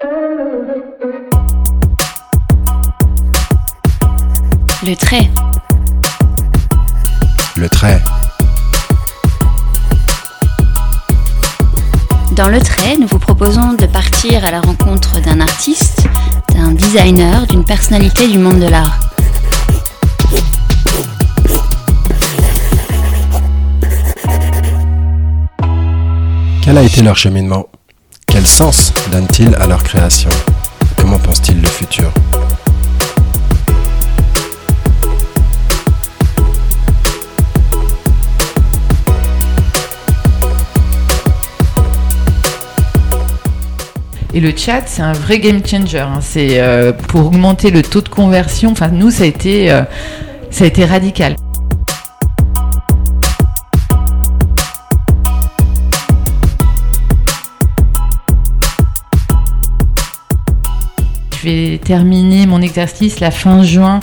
Le trait. Le trait. Dans le trait, nous vous proposons de partir à la rencontre d'un artiste, d'un designer, d'une personnalité du monde de l'art. Quel a été leur cheminement? Quel sens donnent-ils à leur création? Comment pensent-ils le futur? Et le chat, c'est un vrai game changer. hein. C'est euh, pour augmenter le taux de conversion. Enfin, nous, ça euh, ça a été radical. Je vais terminer mon exercice la fin juin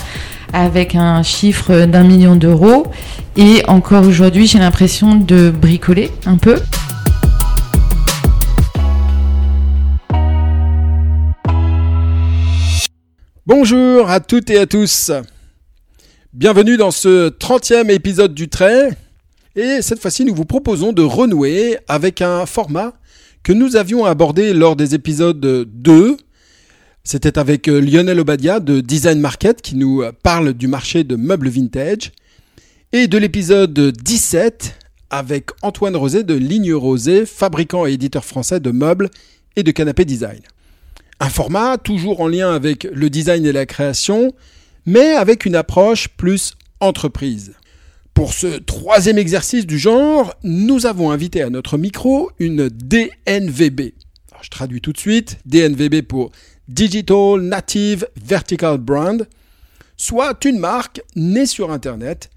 avec un chiffre d'un million d'euros. Et encore aujourd'hui, j'ai l'impression de bricoler un peu. Bonjour à toutes et à tous. Bienvenue dans ce 30e épisode du trait. Et cette fois-ci, nous vous proposons de renouer avec un format que nous avions abordé lors des épisodes 2. C'était avec euh, Lionel Obadia de Design Market qui nous euh, parle du marché de meubles vintage. Et de l'épisode 17 avec Antoine Rosé de Ligne Rosé, fabricant et éditeur français de meubles et de canapés design. Un format toujours en lien avec le design et la création, mais avec une approche plus entreprise. Pour ce troisième exercice du genre, nous avons invité à notre micro une DNVB. Je traduis tout de suite. DNVB pour Digital Native Vertical Brand, soit une marque née sur Internet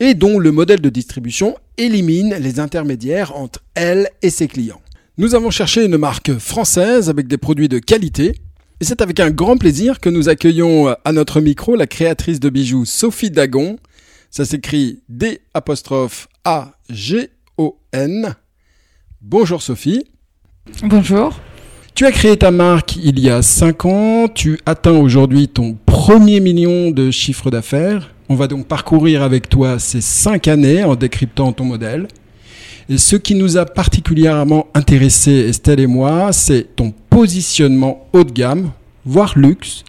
et dont le modèle de distribution élimine les intermédiaires entre elle et ses clients. Nous avons cherché une marque française avec des produits de qualité. Et c'est avec un grand plaisir que nous accueillons à notre micro la créatrice de bijoux Sophie Dagon. Ça s'écrit D A G O N. Bonjour Sophie. Bonjour. Tu as créé ta marque il y a 5 ans. Tu atteins aujourd'hui ton premier million de chiffre d'affaires. On va donc parcourir avec toi ces 5 années en décryptant ton modèle. Et ce qui nous a particulièrement intéressé, Estelle et moi, c'est ton positionnement haut de gamme, voire luxe,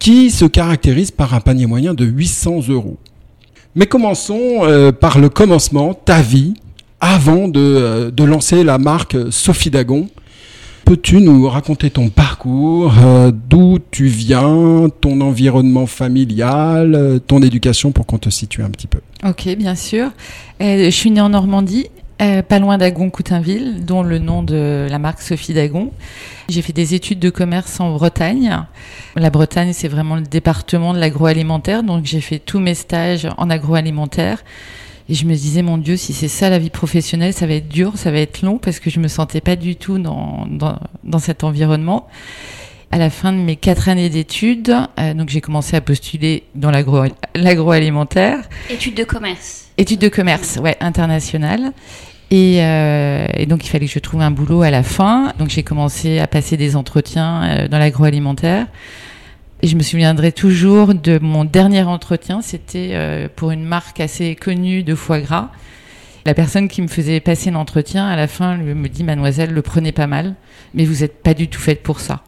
qui se caractérise par un panier moyen de 800 euros. Mais commençons euh, par le commencement, ta vie, avant de, euh, de lancer la marque Sophie Dagon. Peux-tu nous raconter ton parcours, euh, d'où tu viens, ton environnement familial, euh, ton éducation pour qu'on te situe un petit peu? Ok, bien sûr. Euh, je suis née en Normandie, pas loin d'Agon-Coutainville, dont le nom de la marque Sophie Dagon. J'ai fait des études de commerce en Bretagne. La Bretagne, c'est vraiment le département de l'agroalimentaire, donc j'ai fait tous mes stages en agroalimentaire. Et je me disais, mon Dieu, si c'est ça la vie professionnelle, ça va être dur, ça va être long, parce que je me sentais pas du tout dans, dans, dans cet environnement. À la fin de mes quatre années d'études, euh, donc j'ai commencé à postuler dans l'agro- l'agroalimentaire. Études de commerce. Études de commerce, ouais, internationales. Et, euh, et donc, il fallait que je trouve un boulot à la fin. Donc, j'ai commencé à passer des entretiens euh, dans l'agroalimentaire. Et je me souviendrai toujours de mon dernier entretien. C'était euh, pour une marque assez connue de foie gras. La personne qui me faisait passer l'entretien, à la fin, lui me dit, mademoiselle, le prenez pas mal, mais vous n'êtes pas du tout faite pour ça.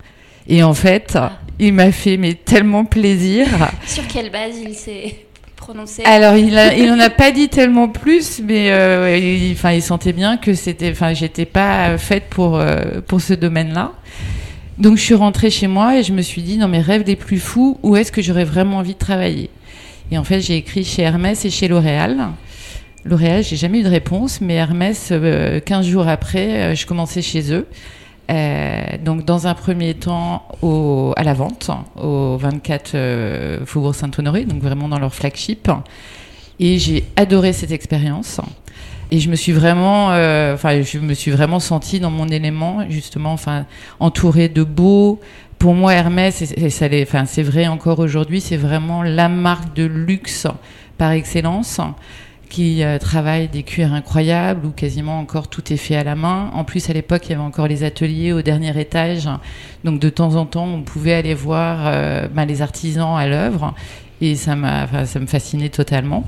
Et en fait, il m'a fait mais tellement plaisir. Sur quelle base il s'est prononcé? Alors, il, a, il en a pas dit tellement plus, mais euh, il sentait bien que c'était, enfin, j'étais pas faite pour euh, pour ce domaine-là. Donc, je suis rentrée chez moi et je me suis dit, dans mes rêves les plus fous, où est-ce que j'aurais vraiment envie de travailler? Et en fait, j'ai écrit chez Hermès et chez L'Oréal. L'Oréal, j'ai jamais eu de réponse, mais Hermès, euh, 15 jours après, euh, je commençais chez eux. Euh, donc, dans un premier temps, à la vente, au 24 euh, Faubourg Saint-Honoré, donc vraiment dans leur flagship. Et j'ai adoré cette expérience. Et je me suis vraiment, euh, enfin, je me suis vraiment sentie dans mon élément, justement, enfin, entourée de beaux. Pour moi, Hermès, c'est vrai encore aujourd'hui, c'est vraiment la marque de luxe par excellence qui euh, travaillent des cuirs incroyables où quasiment encore tout est fait à la main. En plus, à l'époque, il y avait encore les ateliers au dernier étage. Donc, de temps en temps, on pouvait aller voir euh, ben, les artisans à l'œuvre. Et ça, m'a, ça me fascinait totalement.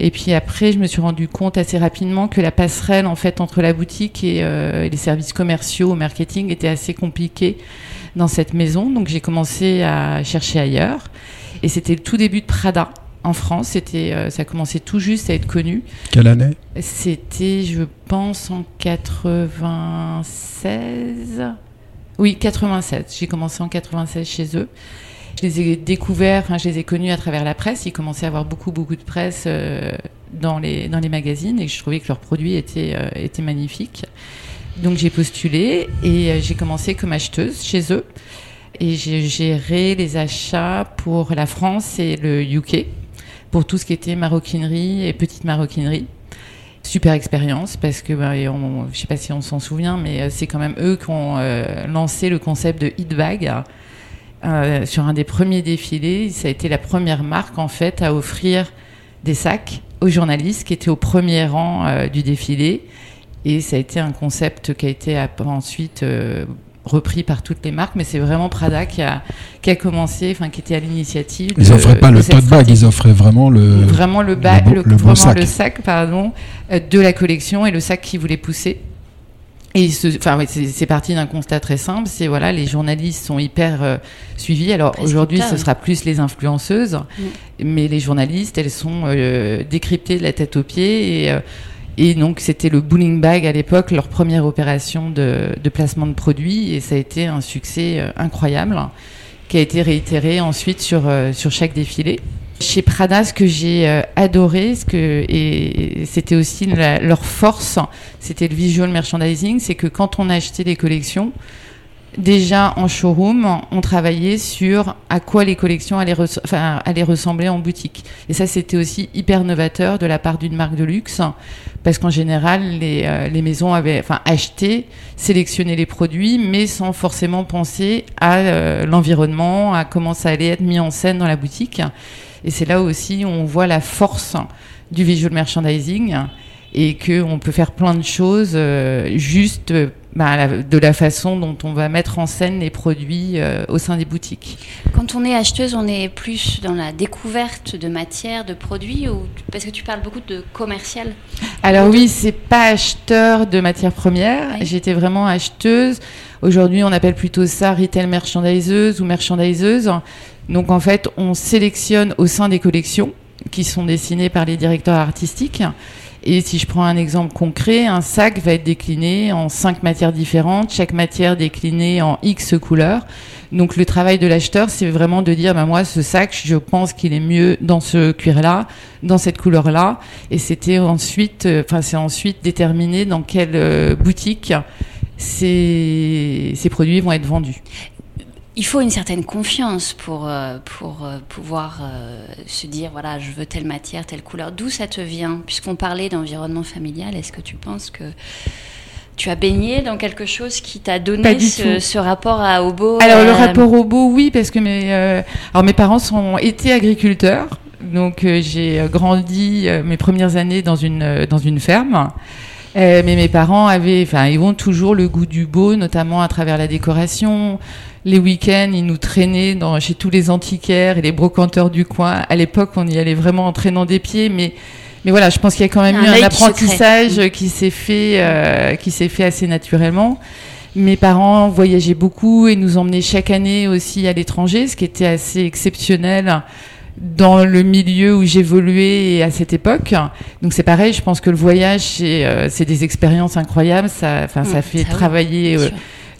Et puis après, je me suis rendu compte assez rapidement que la passerelle en fait entre la boutique et, euh, les services commerciaux au marketing était assez compliquée dans cette maison. Donc j'ai commencé à chercher ailleurs. Et c'était le tout début de Prada en France. C'était, euh, ça commençait tout juste à être connu. Quelle année? C'était, je pense, en 96. Oui, 96. J'ai commencé en 96 chez eux. Je les ai découverts, enfin, je les ai connus à travers la presse. Ils commençaient à avoir beaucoup, beaucoup de presse euh, dans, les, dans les magazines et je trouvais que leurs produits étaient, euh, étaient magnifiques. Donc j'ai postulé et euh, j'ai commencé comme acheteuse chez eux. Et j'ai géré les achats pour la France et le UK, pour tout ce qui était maroquinerie et petite maroquinerie super expérience parce que bah, on, je sais pas si on s'en souvient mais c'est quand même eux qui ont lancé le concept de hit bag euh, sur un des premiers défilés. Ça a été la première marque en fait à offrir des sacs aux journalistes qui étaient au premier rang euh, du défilé. Et ça a été un concept qui a été ensuite euh, repris par toutes les marques, mais c'est vraiment Prada qui a, qui a commencé, enfin qui était à l'initiative. Ils n'offraient pas le tote bag, ils offraient vraiment le vraiment le, bag, le, vraiment sac. le sac, pardon, de la collection et le sac qui voulait pousser. Et enfin, c'est parti d'un constat très simple, c'est voilà, les journalistes sont hyper euh, suivis. Alors aujourd'hui, ce sera plus les influenceuses, mm. mais les journalistes, elles sont euh, décryptées de la tête aux pieds. Et, euh, et donc c'était le Bowling Bag à l'époque, leur première opération de, de, placement de produits, et ça a été un succès incroyable, qui a été réitéré ensuite sur sur chaque défilé. Chez Prada, ce que j'ai euh, adoré, et c'était aussi leur force, c'était le visual merchandising, c'est que quand on achetait des collections, déjà en showroom, on travaillait sur à quoi les collections allaient, ressembler en boutique. Et ça, c'était aussi hyper novateur de la part d'une marque de luxe, parce qu'en général, les, euh, maisons avaient acheté, sélectionné les produits, mais sans forcément penser à euh, l'environnement, à comment ça allait être mis en scène dans la boutique. Et c'est là aussi où on voit la force du visual merchandising et qu'on peut faire plein de choses euh, juste bah, de la façon dont on va mettre en scène les produits euh, au sein des boutiques. Quand on est acheteuse, on est plus dans la découverte de matières, de produits, ou parce que tu parles beaucoup de commercial? Alors oui, c'est pas acheteur de matières premières. J'étais vraiment acheteuse. Aujourd'hui, on appelle plutôt ça retail merchandiseuse ou merchandiseuse. Donc en fait, on sélectionne au sein des collections qui sont dessinées par les directeurs artistiques. Et si je prends un exemple concret, un sac va être décliné en cinq matières différentes, chaque matière déclinée en X couleurs. Donc le travail de l'acheteur, c'est vraiment de dire, bah, moi, ce sac, je pense qu'il est mieux dans ce cuir-là, dans cette couleur-là. Et c'était ensuite, euh, enfin, c'est ensuite déterminé dans quelle euh, boutique ces, ces produits vont être vendus il faut une certaine confiance pour, euh, pour euh, pouvoir euh, se dire voilà, je veux telle matière, telle couleur. D'où ça te vient? Puisqu'on parlait d'environnement familial, est-ce que tu penses que tu as baigné dans quelque chose qui t'a donné ce, rapport à, au beau Alors, le rapport au beau, oui, parce que mes, alors mes parents ont été agriculteurs. Donc, j'ai grandi mes premières années dans une, dans une ferme. Mais mes parents avaient, enfin, ils ont toujours le goût du beau, notamment à travers la décoration, les week-ends, ils nous traînaient dans, chez tous les antiquaires et les brocanteurs du coin. À l'époque, on y allait vraiment en traînant des pieds, mais mais voilà, je pense qu'il y a quand même eu un apprentissage qui s'est fait, euh, qui s'est fait assez naturellement. Mes parents voyageaient beaucoup et nous emmenaient chaque année aussi à l'étranger, ce qui était assez exceptionnel dans le milieu où j'évoluais à cette époque. Donc c'est pareil, je pense que le voyage, c'est euh, des expériences incroyables. Ça, enfin, ça mmh, fait travailler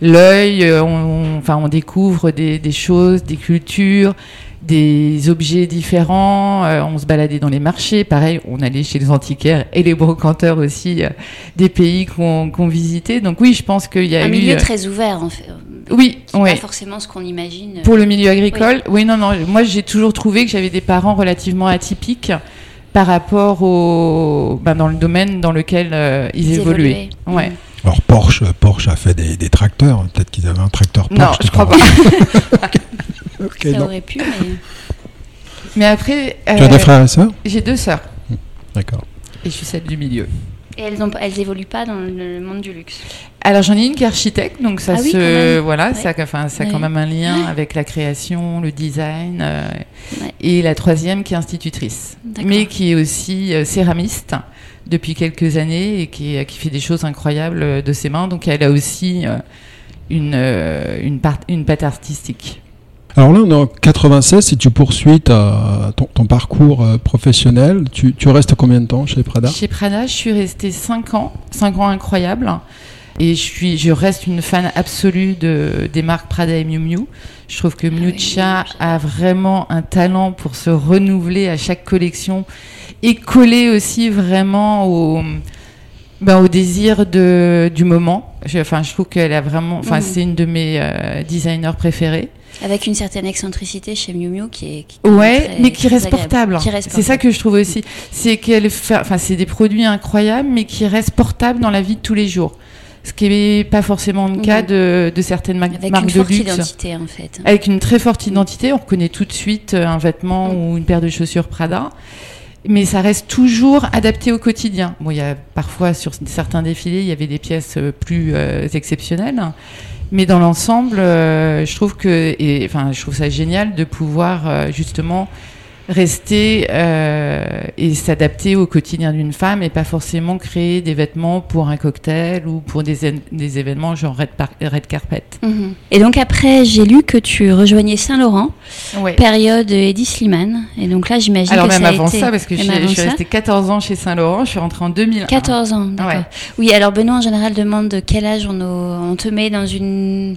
l'œil, euh, on, enfin, on découvre des, choses, des cultures, des objets différents. Euh, on se baladait dans les marchés, pareil, on allait chez les antiquaires et les brocanteurs aussi euh, des pays qu'on visitait. Donc oui, je pense qu'il y a un eu un milieu très ouvert en fait. Oui, oui. Pas forcément ce qu'on imagine. Pour le milieu agricole, oui, non, non. Moi, j'ai toujours trouvé que j'avais des parents relativement atypiques par rapport au, ben, dans le domaine dans lequel ils, évoluaient. Ouais. Mm. Alors Porsche, Porsche a fait des, tracteurs. Peut-être qu'ils avaient un tracteur Porsche. Non, je crois pas. Ça aurait pu, mais. Mais après. tu as des euh, frères et sœurs? J'ai deux sœurs. D'accord. Et je suis celle du milieu. Et elles, ont, elles évoluent pas dans le monde du luxe. Alors j'en ai une qui est architecte, donc ça Ah oui, se voilà, Ouais. ça, enfin, ça a Ouais. quand même un lien Ouais. avec la création, le design, euh, et la troisième qui est institutrice, mais qui est aussi euh, céramiste depuis quelques années et qui, qui fait des choses incroyables euh, de ses mains. Donc elle a aussi euh, une euh, une, part, une patte artistique. Alors là, on est en 96. Si tu poursuis ta, ton, ton parcours euh, professionnel, tu, tu restes combien de temps chez Prada? Chez Prada, je suis restée 5 ans, 5 ans incroyables. Et je, suis, je reste une fan absolue de, des marques Prada et Miu Miu. Je trouve que Miuccia a vraiment un talent pour se renouveler à chaque collection et coller aussi vraiment au, ben, au désir de, du moment. Je, enfin, je trouve qu'elle a vraiment, enfin, Mhm. c'est une de mes euh, designers préférés. Avec une certaine excentricité chez Miu Miu qui est. qui est Ouais, très- mais qui reste agréable. portable. C'est ça que je trouve aussi. C'est qu'elle enfin, c'est des produits incroyables, mais qui restent portables dans la vie de tous les jours. Ce qui n'est pas forcément le cas de, de certaines ma- Avec marques une de forte luxe. identité en fait. Avec une très forte identité, on reconnaît tout de suite euh, un vêtement Mm. ou une paire de chaussures Prada. Mais ça reste toujours adapté au quotidien. Bon, il y a parfois sur certains défilés, il y avait des pièces euh, plus euh, exceptionnelles. Mais dans l'ensemble, euh, je trouve que, et, enfin, je trouve ça génial de pouvoir euh, justement rester euh, et s'adapter au quotidien d'une femme et pas forcément créer des vêtements pour un cocktail ou pour des, des événements genre red, par- red carpet. Mhm. Et donc après, j'ai lu que tu rejoignais Saint-Laurent, Ouais. période Eddie Slimane. Et donc là, j'imagine Alors que même ça a avant été... ça, parce que je, Même suis- je restée 14 ans chez Saint-Laurent, je suis rentrée en 2001. 14 ans, d'accord. Ouais. Oui, alors Benoît en général demande de quel âge on, on te met dans une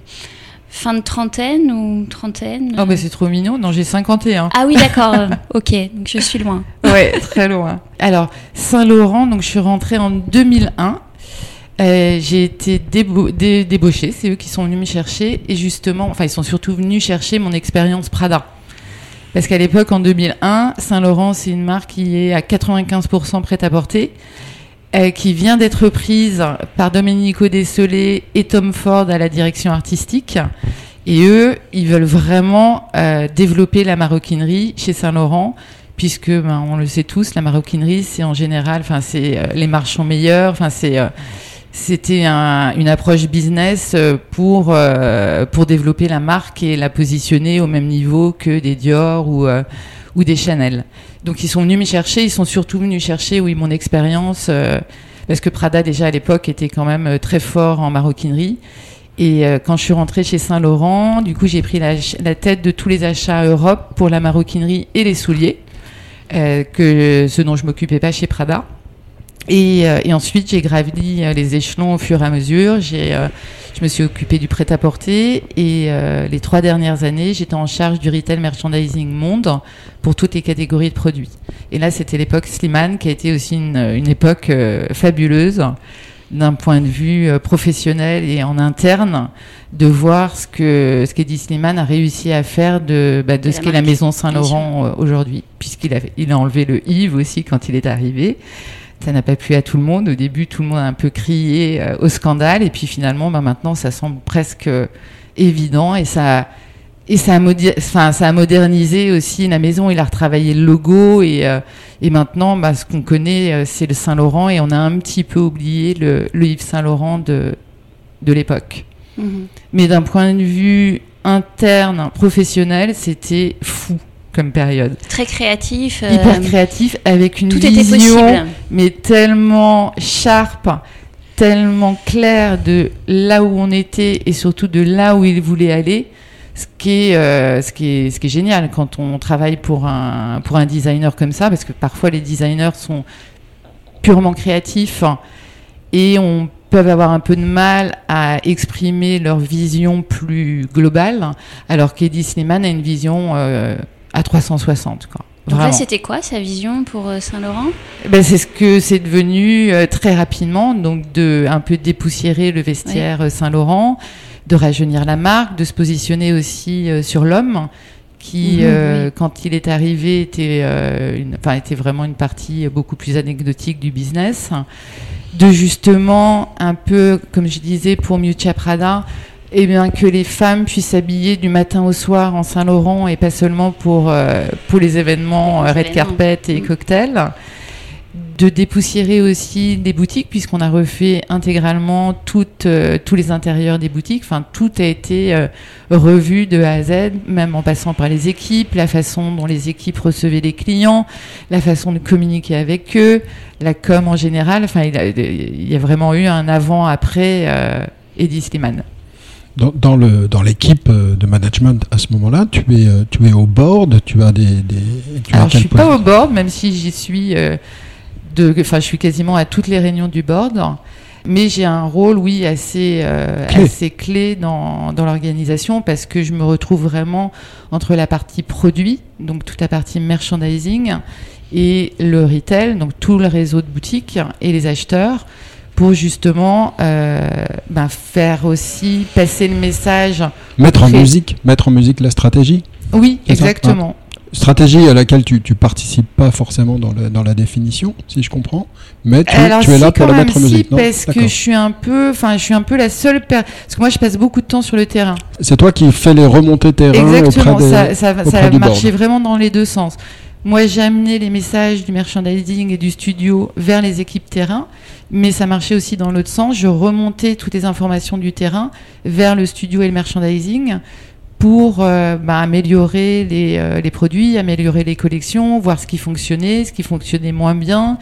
fin de trentaine ou trentaine Oh, mais c'est trop mignon. Non, j'ai 51. Ah oui, d'accord. euh, ok, donc je suis loin. Ouais, très loin. Alors, Saint-Laurent, donc je suis rentrée en 2001. Euh, j'ai été débo- dé- débauchée, c'est eux qui sont venus me chercher et justement, enfin ils sont surtout venus chercher mon expérience Prada. Parce qu'à l'époque, en 2001, Saint-Laurent, c'est une marque qui est à 95% prête à porter, euh, qui vient d'être prise par Domenico Desolé et Tom Ford à la direction artistique. Et eux, ils veulent vraiment euh, développer la maroquinerie chez Saint-Laurent, puisque ben, on le sait tous, la maroquinerie, c'est en général, enfin c'est euh, les marges sont meilleures, enfin c'est c'était un- une approche business euh, pour euh, pour développer la marque et la positionner au même niveau que des Dior ou euh, ou des Chanel. Donc ils sont venus me chercher, ils sont surtout venus chercher oui mon expérience parce que Prada déjà à l'époque était quand même très fort en maroquinerie. Et quand je suis rentrée chez Saint-Laurent, du coup j'ai pris la, tête de tous les achats Europe pour la maroquinerie et les souliers, que ce dont je m'occupais pas chez Prada. Et, euh, et ensuite, j'ai gravi les échelons au fur et à mesure. J'ai, euh, je me suis occupée du prêt-à-porter et euh, les trois dernières années, j'étais en charge du retail merchandising monde pour toutes les catégories de produits. Et là, c'était l'époque Slimane qui a été aussi une, une époque fabuleuse d'un point de vue professionnel et en interne de voir ce que ce qu'Eddie Slimane a réussi à faire de, bah, de ce qu'est la maison Saint-Laurent aujourd'hui, puisqu'il a, il a enlevé le Yves aussi quand il est arrivé. Ça n'a pas plu à tout le monde. Au début, tout le monde a un peu crié euh, au scandale, et puis finalement, bah, maintenant, ça semble presque euh, évident, et ça, et ça a, enfin, ça a modernisé aussi la maison. Il a retravaillé le logo, et, euh, et maintenant, bah, ce qu'on connaît, c'est le Saint Laurent, et on a un petit peu oublié le, le Yves Saint Laurent de de l'époque. Mhm. Mais d'un point de vue interne, professionnel, c'était fou comme période. Très créatif. euh, Hyper créatif, avec une tout vision, mais tellement sharp, tellement claire de là où on était et surtout de là où il voulait aller. Ce qui, est, euh, ce, qui est, ce qui est génial quand on travaille pour un, pour un designer comme ça, parce que parfois les designers sont purement créatifs et on peut avoir un peu de mal à exprimer leur vision plus globale, alors qu'Eddie Slimane a une vision euh, à 360. Quoi. Donc là, c'était quoi sa vision pour euh, Saint-Laurent? Ben, c'est ce que c'est devenu euh, très rapidement, donc de un peu dépoussiérer le vestiaire euh, Saint-Laurent, de rajeunir la marque, de se positionner aussi euh, sur l'homme, qui, Mhm, euh, oui. quand il est arrivé, était, une, était vraiment une partie beaucoup plus anecdotique du business. De justement, un peu, comme je disais pour Miuccia Prada, eh bien, que les femmes puissent s'habiller du matin au soir en Saint-Laurent et pas seulement pour, euh, pour les événements Les euh, red carpet et Mm. cocktails. de dépoussiérer aussi des boutiques puisqu'on a refait intégralement toutes, euh, tous les intérieurs des boutiques. Enfin, tout a été euh, revu de A à Z, même en passant par les équipes, la façon dont les équipes recevaient les clients, la façon de communiquer avec eux, la com en général. Enfin, il, y a vraiment eu un avant-après Eddie Sliman. Dans, dans, le dans l'équipe de management à ce moment-là, tu es tu es au board, tu as des, des tu Alors je suis pas au board, même si j'y suis enfin, je suis quasiment à toutes les réunions du board. Mais j'ai un rôle, oui, assez, euh, clé. assez clé dans, dans l'organisation parce que je me retrouve vraiment entre la partie produit, donc toute la partie merchandising, et le retail, donc tout le réseau de boutiques et les acheteurs, pour justement euh, ben faire aussi passer le message. Mettre en musique, mettre en musique la stratégie. Oui, exactement. Stratégie à laquelle tu, tu participes pas forcément dans, le, dans la définition, si je comprends, mais tu, tu es là pour la mettre en musique. Non parce que je suis un peu, enfin, je suis un peu la seule parce que moi je passe beaucoup de temps sur le terrain. C'est toi qui fais les remontées terrain Exactement, auprès des, ça, ça, ça a marché vraiment dans les deux sens. Moi, j'ai amené les messages du merchandising et du studio vers les équipes terrain, mais ça marchait aussi dans l'autre sens. Je remontais toutes les informations du terrain vers le studio et le merchandising pour euh, bah, améliorer les, euh, les, produits, améliorer les collections, voir ce qui fonctionnait, ce qui fonctionnait moins bien,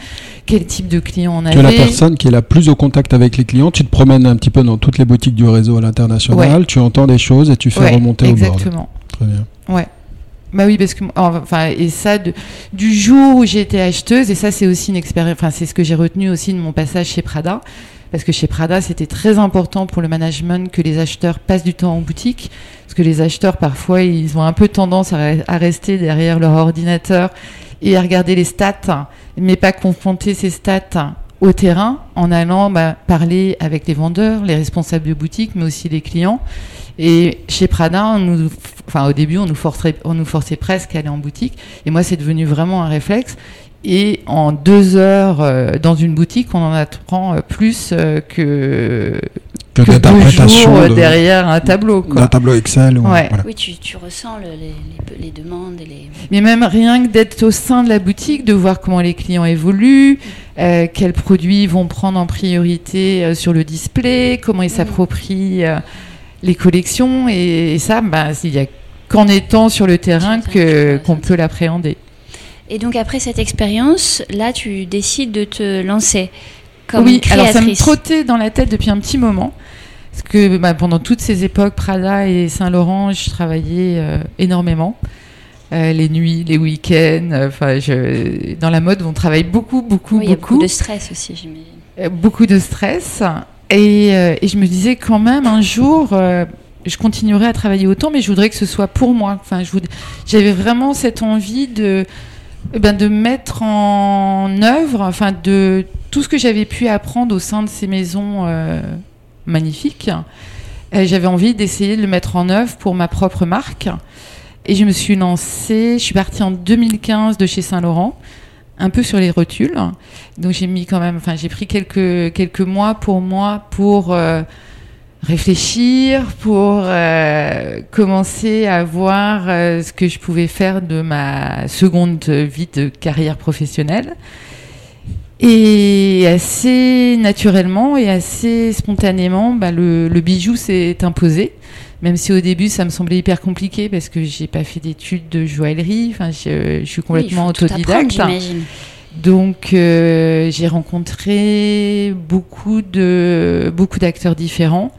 quel type de client on avait. Tu es la personne qui est la plus au contact avec les clients. Tu te promènes un petit peu dans toutes les boutiques du réseau à l'international, tu entends des choses et tu fais remonter au board. Exactement. Très bien. Ouais. Bah oui, parce que enfin et ça du jour où j'ai été acheteuse et ça c'est aussi une expérience. Enfin c'est ce que j'ai retenu aussi de mon passage chez Prada parce que chez Prada, c'était très important pour le management que les acheteurs passent du temps en boutique, parce que les acheteurs, parfois, ils ont un peu tendance à, rester derrière leur ordinateur et à regarder les stats, mais pas confronter ces stats au terrain en allant bah, parler avec les vendeurs, les responsables de boutique, mais aussi les clients. Et chez Prada, enfin, au début, on nous, forçait, on nous forçait presque à aller en boutique. Et moi, c'est devenu vraiment un réflexe. Et en deux heures euh, dans une boutique, on en apprend euh, plus euh, que que, que d'interprétation derrière un tableau. Un tableau Excel. Ouais. Oui, tu, tu ressens le, les, les, demandes et les. Mais même rien que d'être au sein de la boutique, de voir comment les clients évoluent, euh, quels produits vont prendre en priorité euh, sur le display, comment ils mm. s'approprient euh, les collections, et, et ça, bah, il n'y a qu'en étant sur le terrain que qu'on peut l'appréhender. Et donc après cette expérience, là, tu décides de te lancer comme oui, créatrice. alors ça me trottait dans la tête depuis un petit moment. Parce que bah, pendant toutes ces époques, Prada et Saint-Laurent, je travaillais euh, énormément. Euh, les nuits, les week-ends, euh, enfin, dans la mode, on travaille beaucoup, beaucoup, oui, beaucoup. Il y a beaucoup de stress aussi, j'imagine. beaucoup de stress. Et, et, je me disais quand même un jour, je continuerai à travailler autant, mais je voudrais que ce soit pour moi. Enfin, j'avais vraiment cette envie de eh ben, de mettre en œuvre, enfin de tout ce que j'avais pu apprendre au sein de ces maisons euh, magnifiques. J'avais envie d'essayer de le mettre en œuvre pour ma propre marque. Et je me suis lancée, je suis partie en 2015 de chez Saint-Laurent, un peu sur les rotules. Donc j'ai mis quand même, enfin j'ai pris quelques, quelques mois pour moi pour euh, réfléchir, pour euh, commencer à voir euh, ce que je pouvais faire de ma seconde vie de carrière professionnelle. Et assez naturellement et assez spontanément, bah, le, le, bijou s'est imposé. Même si au début ça me semblait hyper compliqué parce que j'ai pas fait d'études de joaillerie, enfin je, je suis complètement oui, autodidacte. Donc euh, j'ai rencontré beaucoup de beaucoup d'acteurs différents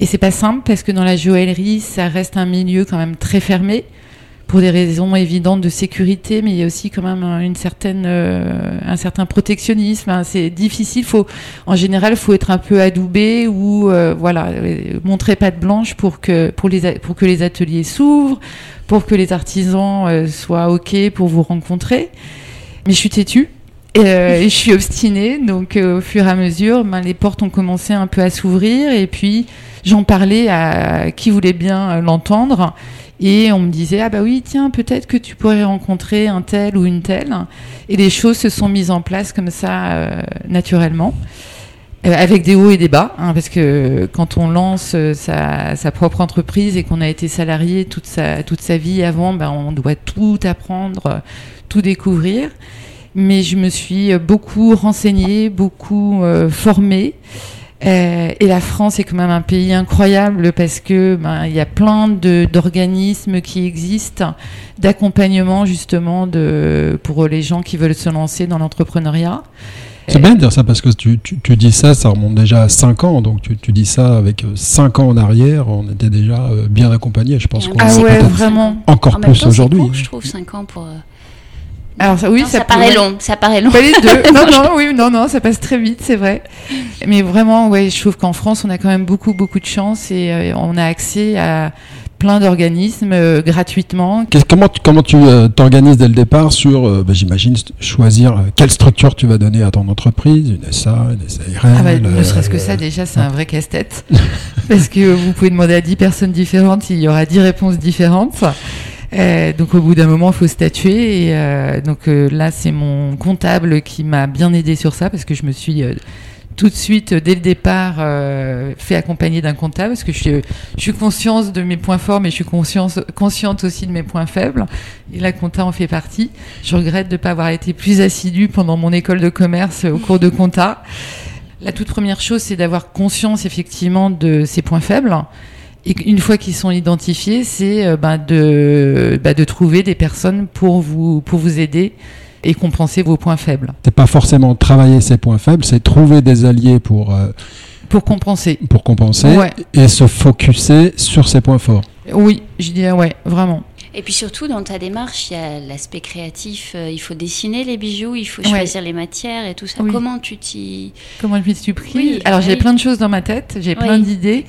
et c'est pas simple parce que dans la joaillerie ça reste un milieu quand même très fermé pour des raisons évidentes de sécurité, mais il y a aussi quand même une certaine, euh, un certain protectionnisme. C'est difficile. Faut, en général, faut être un peu adoubé ou euh, voilà, montrer patte blanche pour que pour les pour que les ateliers s'ouvrent, pour que les artisans soient ok pour vous rencontrer. Mais je suis têtue. Et, euh, je suis obstinée, donc euh, au fur et à mesure, ben, les portes ont commencé un peu à s'ouvrir, et puis j'en parlais à qui voulait bien euh, l'entendre, et on me disait ah bah oui tiens peut-être que tu pourrais rencontrer un tel ou une telle, et les choses se sont mises en place comme ça naturellement. avec des hauts et des bas, hein, parce que quand on lance sa, propre entreprise et qu'on a été salarié toute sa, toute sa vie avant, ben, on doit tout apprendre, tout découvrir. mais je me suis beaucoup renseignée, beaucoup formée. Euh, et la France est quand même un pays incroyable parce que ben, il y a plein d'organismes qui existent d'accompagnement justement de, pour les gens qui veulent se lancer dans l'entrepreneuriat. C'est bien de dire ça parce que tu, tu, tu, dis ça, ça remonte déjà à 5 ans, donc tu, tu dis ça avec 5 ans en arrière, on était déjà euh, bien accompagné. Je pense qu'on ah ouais, vraiment. encore plus aujourd'hui. Je trouve 5 ans pour. Alors oui, ça, paraît long, ça paraît long. les deux. non, non, oui, non, non, ça passe très vite, c'est vrai. Mais vraiment, ouais, je trouve qu'en France, on a quand même beaucoup, beaucoup de chance et euh, on a accès à plein d'organismes euh, gratuitement. Comment tu, comment tu euh, t'organises dès le départ sur, bah, j'imagine, choisir quelle structure tu vas donner à ton entreprise, une SA, une SARL ah bah, Ne serait-ce que ça, déjà, c'est un vrai casse-tête. parce que vous pouvez demander à 10 personnes différentes, il y aura 10 réponses différentes. Euh, donc au bout d'un moment, il faut statuer. Et euh, donc euh, là, c'est mon comptable qui m'a bien aidé sur ça parce que je me suis tout de suite, dès le départ, fait accompagner d'un comptable parce que je suis, je suis consciente de mes points forts, mais je suis conscience, consciente aussi de mes points faibles. Et la compta en fait partie. Je regrette de ne pas avoir été plus assidue pendant mon école de commerce au cours de compta. La toute première chose, c'est d'avoir conscience effectivement de ses points faibles et une fois qu'ils sont identifiés, c'est euh, bah, de, bah, de trouver des personnes pour vous, pour vous aider et compenser vos points faibles. C'est pas forcément travailler ses points faibles, c'est trouver des alliés pour euh, pour compenser. Pour compenser et se focuser sur ses points forts. Oui, je dirais ouais, vraiment. Et puis surtout dans ta démarche, il y a l'aspect créatif. Euh, il faut dessiner les bijoux, il faut choisir les matières et tout ça. Comment tu t'y Comment je m'y suis pris Alors j'ai plein de choses dans ma tête, j'ai plein d'idées.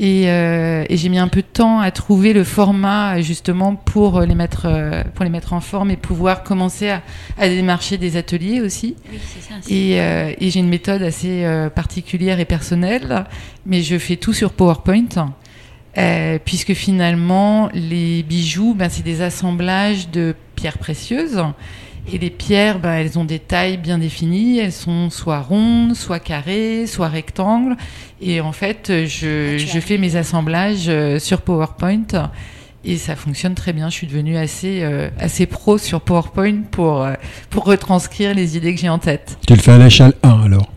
Euh, et, j'ai mis un peu de temps à trouver le format justement pour les mettre, euh, pour les mettre en forme et pouvoir commencer à, démarcher des ateliers aussi. Oui, ça, et, euh, et j'ai une méthode assez particulière et personnelle, mais je fais tout sur PowerPoint. puisque finalement, les bijoux, ben, c'est des assemblages de pierres précieuses et les pierres, ben, elles ont des tailles bien définies. Elles sont soit rondes, soit carrées, soit rectangles. Et en fait, je, ah, je fais mes assemblages euh, sur PowerPoint. Et ça fonctionne très bien. Je suis devenue assez, euh, assez pro sur PowerPoint pour, euh, pour retranscrire les idées que j'ai en tête. Tu le fais à l'échelle 1 alors?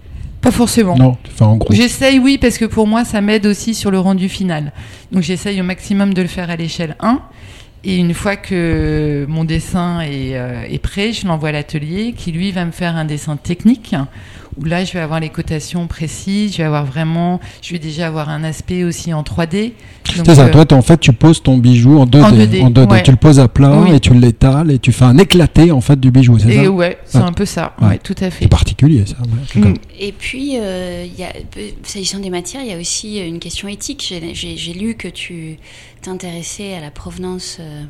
Pas forcément. Non, tu fais en gros. J'essaye, oui, parce que pour moi, ça m'aide aussi sur le rendu final. Donc j'essaye au maximum de le faire à l'échelle 1. Et une fois que mon dessin est, euh, est prêt, je l'envoie à l'atelier qui lui va me faire un dessin technique où là je vais avoir les cotations précises, je vais avoir vraiment, je vais déjà avoir un aspect aussi en 3D. C'est ça, euh, toi en fait tu poses ton bijou en 2D, en 2D, tu le poses à plat et tu l'étales et tu fais un éclaté en fait du bijou, c'est ça Ouais, c'est un peu ça, ouais. tout à fait. C'est particulier ça. Mm. Et puis, euh, y a, s'agissant des matières, il y a aussi une question éthique. J'ai lu que tu t'intéressais à la provenance euh,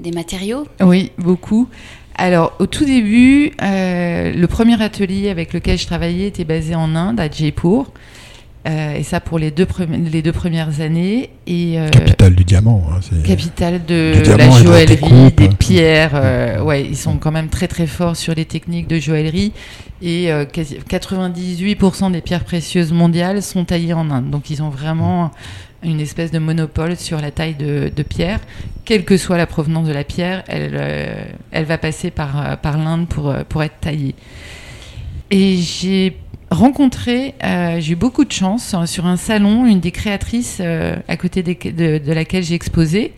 des matériaux. Oui, beaucoup. Alors, au tout début, euh, le premier atelier avec lequel je travaillais était basé en Inde, à Jaipur. Euh, et ça pour les deux, les deux premières années. Et, euh, capitale du diamant. Hein, capitale de la joaillerie, des pierres. ouais, ils sont quand même très très forts sur les techniques de joaillerie. Et 98% des pierres précieuses mondiales sont taillées en Inde. Donc ils ont vraiment une espèce de monopole sur la taille de, pierre. Quelle que soit la provenance de la pierre, elle, euh, va passer par, euh, l'Inde pour, euh, pour être taillée. Et j'ai rencontré, j'ai eu beaucoup de chance, sur un salon, une des créatrices à côté de laquelle j'ai exposé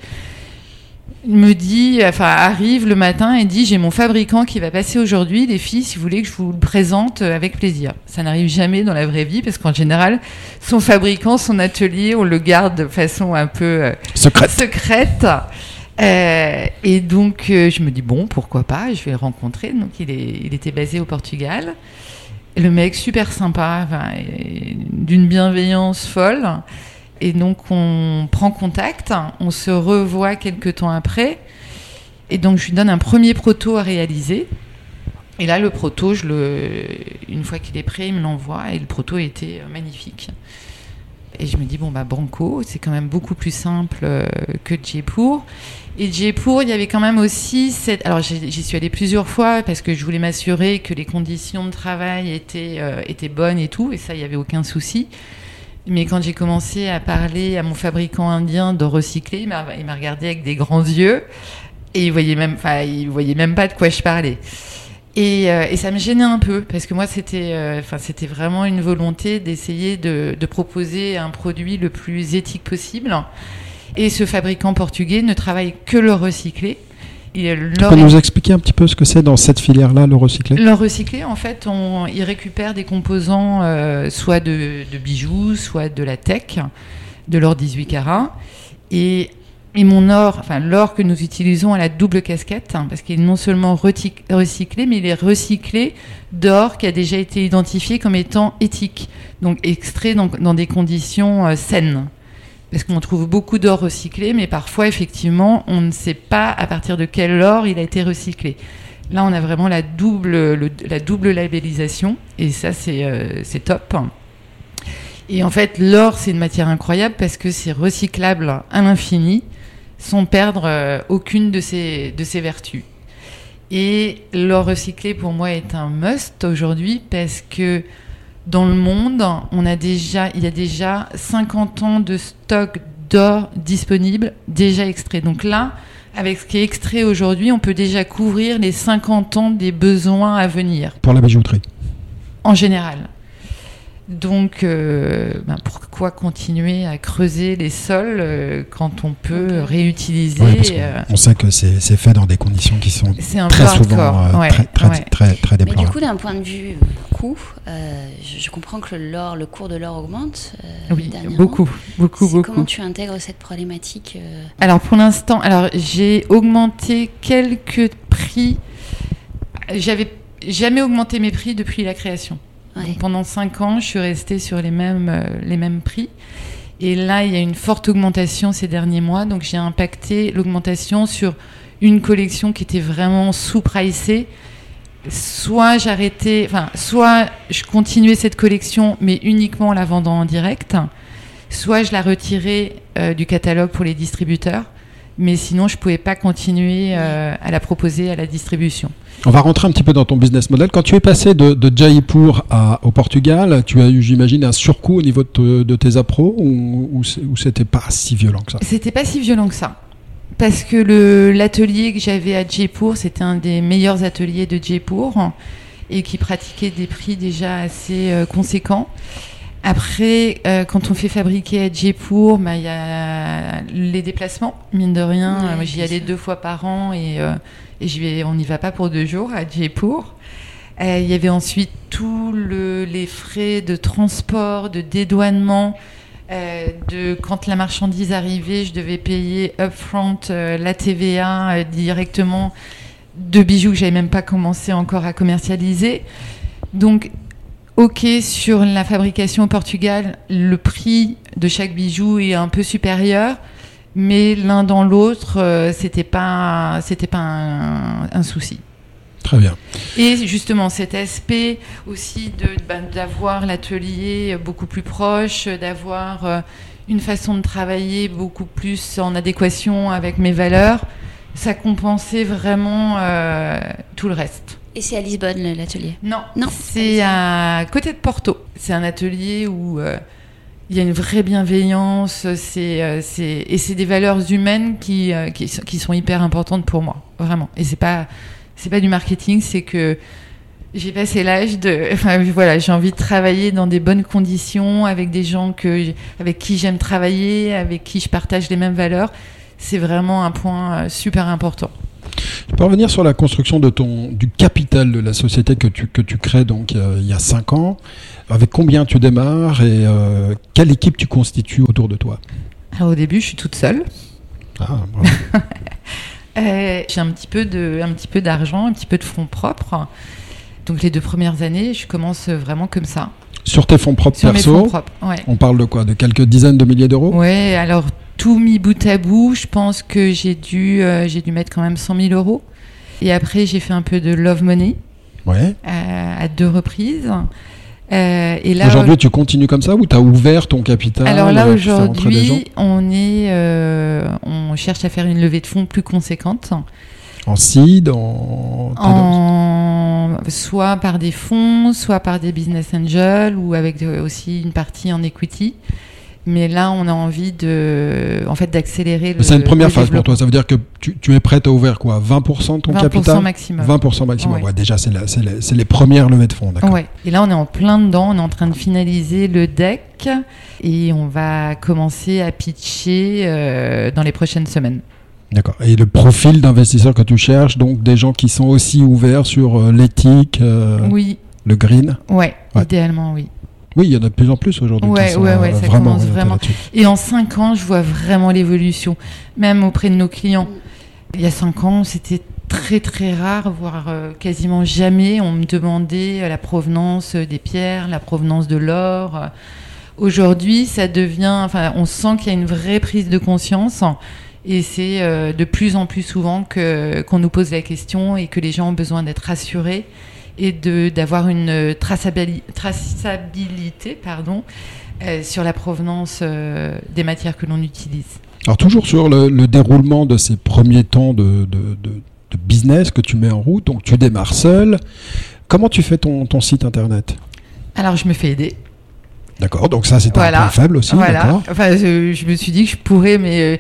me dit, enfin arrive le matin et dit j'ai mon fabricant qui va passer aujourd'hui, les filles, si vous voulez que je vous le présente euh, avec plaisir. Ça n'arrive jamais dans la vraie vie parce qu'en général, son fabricant, son atelier, on le garde de façon un peu euh, secrète. secrète. Euh, et donc je me dis bon pourquoi pas, je vais le rencontrer. Donc il, est, il était basé au Portugal. le mec super sympa, d'une bienveillance folle. Et donc on prend contact, on se revoit quelques temps après. Et donc je lui donne un premier proto à réaliser. Et là, le proto, une fois qu'il est prêt, il me l'envoie. Et le proto était euh, magnifique. Et je me dis, bon, bah, Banco, c'est quand même beaucoup plus simple euh, que Jaipur. Et Jaipur, il y avait quand même aussi cette. Alors, j'y suis allée plusieurs fois parce que je voulais m'assurer que les conditions de travail étaient, euh, étaient bonnes et tout. Et ça, il n'y avait aucun souci. Mais quand j'ai commencé à parler à mon fabricant indien de recycler, il m'a regardé avec des grands yeux et il voyait même, enfin, il voyait même pas de quoi je parlais. Et, euh, et, ça me gênait un peu parce que moi c'était, euh, enfin c'était vraiment une volonté d'essayer de, de, proposer un produit le plus éthique possible. Et ce fabricant portugais ne travaille que le recyclé. Et tu peux nous expliquer un petit peu ce que c'est dans cette filière-là, le recyclé? Le recyclé, en fait, on, il récupère des composants euh, soit de, de, bijoux, soit de la tech, de l'or 18 carats. Et et mon or, enfin l'or que nous utilisons a la double casquette, hein, parce qu'il est non seulement recyclé, mais il est recyclé d'or qui a déjà été identifié comme étant éthique, donc extrait dans, dans des conditions euh, saines. Parce qu'on trouve beaucoup d'or recyclé, mais parfois, effectivement, on ne sait pas à partir de quel or il a été recyclé. Là, on a vraiment la double, la double labellisation, et ça, c'est euh, top. Et en fait, l'or, c'est une matière incroyable parce que c'est recyclable à l'infini sans perdre euh, aucune de ses, de ses vertus. Et l'or recyclé pour moi est un must aujourd'hui parce que dans le monde, on a déjà, il y a déjà 50 ans de stock d'or disponible, déjà extrait. Donc là, avec ce qui est extrait aujourd'hui, on peut déjà couvrir les 50 ans des besoins à venir. Pour la bijouterie En général. Donc, euh, ben pourquoi continuer à creuser les sols euh, quand on peut réutiliser euh, on, sait que c'est fait dans des conditions qui sont très souvent très, très, très, Mais du coup, d'un point de vue coût, je, comprends que l'or, le cours de l'or augmente. oui, beaucoup, beaucoup, beaucoup. Comment tu intègres cette problématique Alors, pour l'instant, alors j'ai augmenté quelques prix. J'avais jamais augmenté mes prix depuis la création pendant 5 ans, je suis restée sur les mêmes, euh, les mêmes prix. Et là, il y a une forte augmentation ces derniers mois. Donc, j'ai impacté l'augmentation sur une collection qui était vraiment sous-pricée. Soit j'arrêtais, enfin, soit je continuais cette collection, mais uniquement en la vendant en direct. Soit je la retirais euh, du catalogue pour les distributeurs. Mais sinon, je ne pouvais pas continuer euh, à la proposer à la distribution. On va rentrer un petit peu dans ton business model. Quand tu es passé de, de Jaipur à, au Portugal, tu as eu, j'imagine, un surcoût au niveau de, tes appros ou, ou, c'était pas si violent que ça? C'était pas si violent que ça. Parce que l'atelier que j'avais à Jaipur, c'était un des meilleurs ateliers de Jaipur et qui pratiquait des prix déjà assez euh, conséquents. Après, euh, quand on fait fabriquer à Jaipur, bah, il y a les déplacements, mine de rien. j'y allais deux fois par an et euh, et vais, on n'y va pas pour deux jours à Jaipur. Euh, il y avait ensuite tous le, les frais de transport, de dédouanement. Euh, de quand la marchandise arrivait, je devais payer upfront euh, la TVA directement de bijoux que j'avais même pas commencé encore à commercialiser. Donc, ok sur la fabrication au Portugal, le prix de chaque bijou est un peu supérieur mais l'un dans l'autre, euh, c'était pas, c'était pas un, souci. Très bien. Et justement, cet aspect aussi de, ben, d'avoir l'atelier beaucoup plus proche, d'avoir euh, une façon de travailler beaucoup plus en adéquation avec mes valeurs, ça compensait vraiment euh, tout le reste. Et c'est à Lisbonne l'atelier Non, non, c'est à côté de Porto. C'est un atelier où il y a une vraie bienveillance, c'est, euh, et c'est des valeurs humaines qui, euh, qui, qui, sont hyper importantes pour moi, vraiment. Et c'est pas, c'est pas du marketing, c'est que j'ai passé l'âge de, enfin, voilà, j'ai envie de travailler dans des bonnes conditions avec des gens que, avec qui j'aime travailler, avec qui je partage les mêmes valeurs. C'est vraiment un point euh, super important. Je peux revenir sur la construction de ton, du capital de la société que tu, que tu crées donc il y a 5 ans. Avec combien tu démarres et euh, quelle équipe tu constitues autour de toi? Alors, Au début, je suis toute seule. Ah, euh, j'ai un petit peu de, un petit peu d'argent, un petit peu de fonds propres. Donc les deux premières années, je commence vraiment comme ça. Sur tes fonds propres Sur perso mes fonds propres, ouais. On parle de quoi? De quelques dizaines de milliers d'euros? Ouais, alors tout mis bout à bout, je pense que j'ai dû, euh, j'ai dû mettre quand même 100 000 euros. Et après, j'ai fait un peu de love money. Ouais. à deux reprises. Euh, aujourd'hui, tu continues comme ça ou tu as ouvert ton capital Alors là, aujourd'hui, on, est, euh, on cherche à faire une levée de fonds plus conséquente. En seed en... en... Soit par des fonds, soit par des business angels ou avec aussi une partie en equity. Mais là, on a envie de, en fait, d'accélérer. le- C'est une première phase pour toi. Ça veut dire que tu, tu es prête à ouvrir quoi 20% de ton 20% capital maximum. 20% maximum. Ouais. Ouais, déjà, c'est les, premières levées de fonds. D'accord. Ouais. Et là, on est en plein dedans. On est en train de finaliser le deck et on va commencer à pitcher euh, dans les prochaines semaines. D'accord. Et le profil d'investisseurs que tu cherches, donc des gens qui sont aussi ouverts sur euh, l'éthique, euh, Oui, le green. Ouais. idéalement, oui. Oui, il y en a de plus en plus aujourd'hui. Ouais, ouais, ouais, euh, ça vraiment commence vraiment. Et en cinq ans, je vois vraiment l'évolution, même auprès de nos clients. Il y a cinq ans, c'était très très rare, voire euh, quasiment jamais. On me demandait euh, la provenance des pierres, la provenance de l'or. Aujourd'hui, ça devient, enfin, on sent qu'il y a une vraie prise de conscience. Et c'est de plus en plus souvent qu'on nous pose la question et que les gens ont besoin d'être rassurés et d'avoir une traçabili- traçabilité, pardon, euh, sur la provenance euh, des matières que l'on utilise. Alors toujours sur le, le déroulement de ces premiers temps de, de- de- de business que tu mets en route, donc tu démarres seul. Comment tu fais ton, ton site internet? Alors je me fais aider. D'accord, donc ça c'est un point faible aussi, voilà. Enfin, je, je me suis dit que je pourrais, mais euh,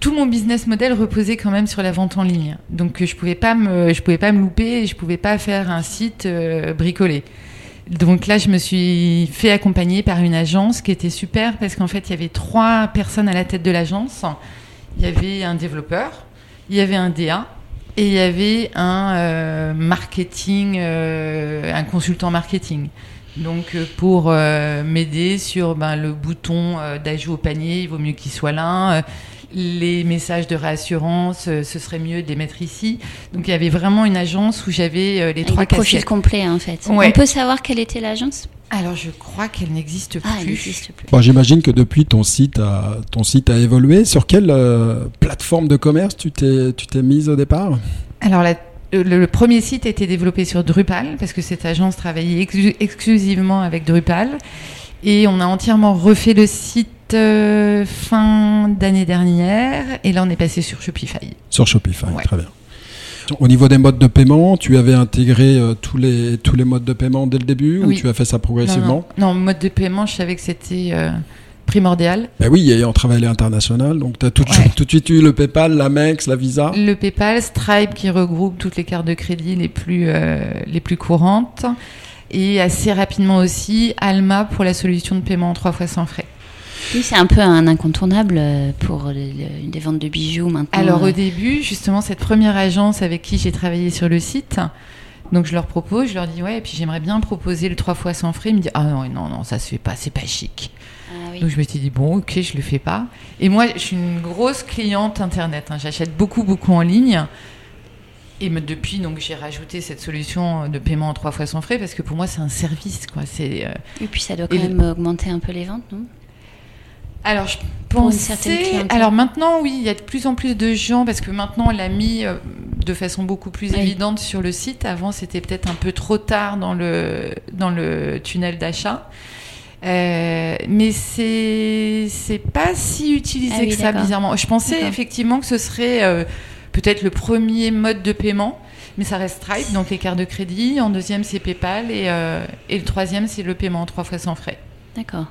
tout mon business model reposait quand même sur la vente en ligne. Donc je pouvais pas me, je pouvais pas me louper, je pouvais pas faire un site euh, bricolé. Donc là, je me suis fait accompagner par une agence qui était super parce qu'en fait, il y avait trois personnes à la tête de l'agence. Il y avait un développeur, il y avait un DA et il y avait un euh, marketing, euh, un consultant marketing. Donc pour m'aider sur ben, le bouton d'ajout au panier, il vaut mieux qu'il soit là. Les messages de réassurance, euh, ce serait mieux de les mettre ici. Donc il y avait vraiment une agence où j'avais euh, les trois profils complets en fait. Ouais. On peut savoir quelle était l'agence? Alors je crois qu'elle n'existe Ah, elle plus. n'existe plus. Bon, J'imagine que depuis ton site a, ton site a évolué. Sur quelle euh, plateforme de commerce tu t'es tu t'es mise au départ? Alors la- le, le premier site a été développé sur Drupal parce que cette agence travaillait exclu- exclusivement avec Drupal et on a entièrement refait le site euh, fin d'année dernière et là on est passé sur Shopify. Sur Shopify, Ouais. très bien. Au niveau des modes de paiement, tu avais intégré euh, tous, les, tous les modes de paiement dès le début ou tu as fait ça progressivement? Non, non, non, mode de paiement, je savais que c'était euh, primordial. Ben oui, ayant travaillé à l'international, donc tu as tout, de Ouais. suite- tout de suite eu le PayPal, l'Amex, la Visa. Le PayPal, Stripe qui regroupe toutes les cartes de crédit les plus, euh, les plus courantes. Et assez rapidement aussi, Alma pour la solution de paiement trois fois sans frais. Oui, c'est un peu un incontournable euh, pour des ventes de bijoux maintenant. Alors euh. au début, justement, cette première agence avec qui j'ai travaillé sur le site, donc je leur propose, je leur dis ouais, et puis j'aimerais bien proposer le trois fois sans frais. Ils me disent ah non, non, non, ça se fait pas, c'est pas chic. Ah oui. Donc je me suis dit bon, ok, je le fais pas. Et moi, je suis une grosse cliente internet. hein. J'achète beaucoup, beaucoup en ligne. Et depuis, donc j'ai rajouté cette solution de paiement en trois fois sans frais parce que pour moi c'est un service, quoi. C'est euh, Et puis ça doit quand Et le- même augmenter un peu les ventes, non? Alors, je pensais... Alors maintenant, oui, il y a de plus en plus de gens parce que maintenant, on l'a mis euh, de façon beaucoup plus Oui. évidente sur le site. Avant, c'était peut-être un peu trop tard dans le, dans le tunnel d'achat. Euh, mais c'est c'est pas si utilisé Ah oui, que ça bizarrement. Je pensais effectivement que ce serait euh, peut-être le premier mode de paiement, mais ça reste Stripe, donc les cartes de crédit. En deuxième, c'est PayPal et, euh, et le troisième, c'est le paiement trois fois sans frais. D'accord.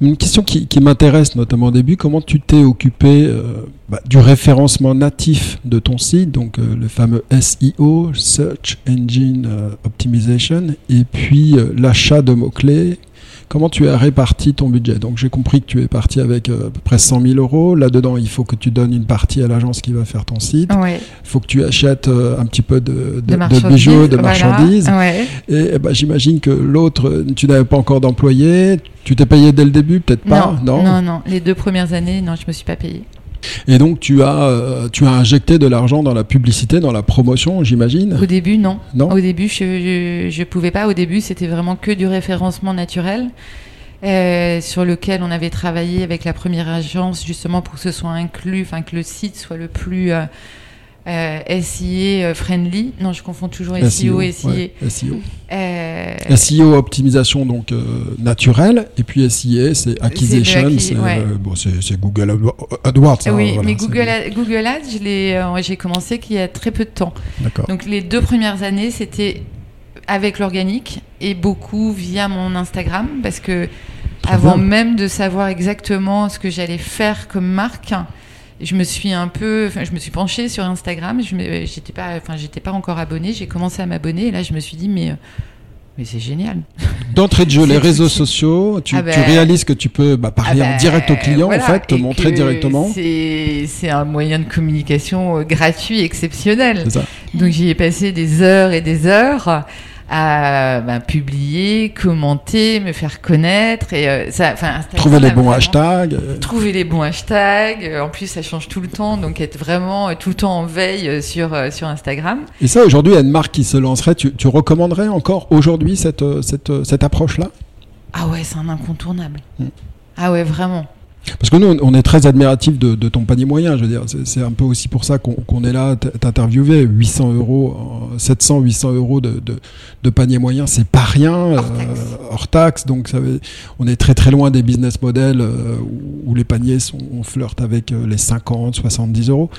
Une question qui, m'intéresse notamment au début, comment tu t'es occupé euh, bah, du référencement natif de ton site, donc euh, le fameux SEO, Search Engine euh, Optimization, et puis l'achat de mots-clés. Comment tu as réparti ton budget Donc j'ai compris que tu es parti avec euh, à peu près 100 000 euros. Là-dedans, il faut que tu donnes une partie à l'agence qui va faire ton site. Ouais. Il faut que tu achètes euh, un petit peu de, de- de de marchandises. bijoux, de voilà. marchandises. Ouais. Et eh ben, j'imagine que l'autre, tu n'avais pas encore d'employé. Tu t'es payé dès le début, peut-être pas, non, non, non. Les deux premières années, non, je me suis pas payée. Et donc tu as, euh, tu as injecté de l'argent dans la publicité, dans la promotion, j'imagine? Au début, non. Non? Au début, je, je, je pouvais pas. Au début, c'était vraiment que du référencement naturel. euh, sur lequel on avait travaillé avec la première agence justement pour que ce soit inclus, enfin que le site soit le plus euh, euh, SIA friendly. Non, je confonds toujours SEO et SIA. ouais, SEO. Euh, SEO optimisation donc euh, naturelle et puis SIA c'est acquisition, acquis- c'est ouais. euh, bon, Google Adwo- AdWords. hein, oui, voilà, mais Google, Ad- Google Ads, euh, j'ai commencé qu'il y a très peu de temps. Donc les deux premières années, c'était avec l'organique et beaucoup via mon Instagram parce que avant même de savoir exactement ce que j'allais faire comme marque. Je me suis un peu, enfin, je me suis penchée sur Instagram. Je j'étais pas, enfin, j'étais pas encore abonnée. J'ai commencé à m'abonner et là, je me suis dit, mais, euh, mais c'est génial. D'entrée de jeu, les réseaux sociaux, tu, Ah tu ben- réalises que tu peux bah, parler Ah en bah, direct au client, voilà, en fait, te montrer directement. C'est un moyen de communication euh, gratuit, exceptionnel. Ça. Donc j'y ai passé des heures et des heures à bah, publier, commenter, me faire connaître et euh, ça. Enfin, Instagram Trouver les bons vraiment- hashtags. euh, Trouver les bons hashtags. Euh, En plus, ça change tout le temps, donc être vraiment euh, tout le temps en veille euh, sur euh, sur Instagram. Et ça, aujourd'hui, il y a une marque qui se lancerait. Tu, tu recommanderais encore aujourd'hui cette, euh, cette, euh, cette approche-là? Ah ouais, c'est un incontournable. Mm. Ah ouais, vraiment. Parce que nous, on- est très admiratif de, de ton panier moyen. Je veux dire, c'est un peu aussi pour ça qu'on est là, t'interviewer. 800 euros, euh, 700, 800 euros de, de, de panier moyen, c'est pas rien. euh, Hors taxe. hors taxe. Donc, ça on est très très loin des business models euh, où, où les paniers sont, on flirte avec euh, les 50, 70 euros.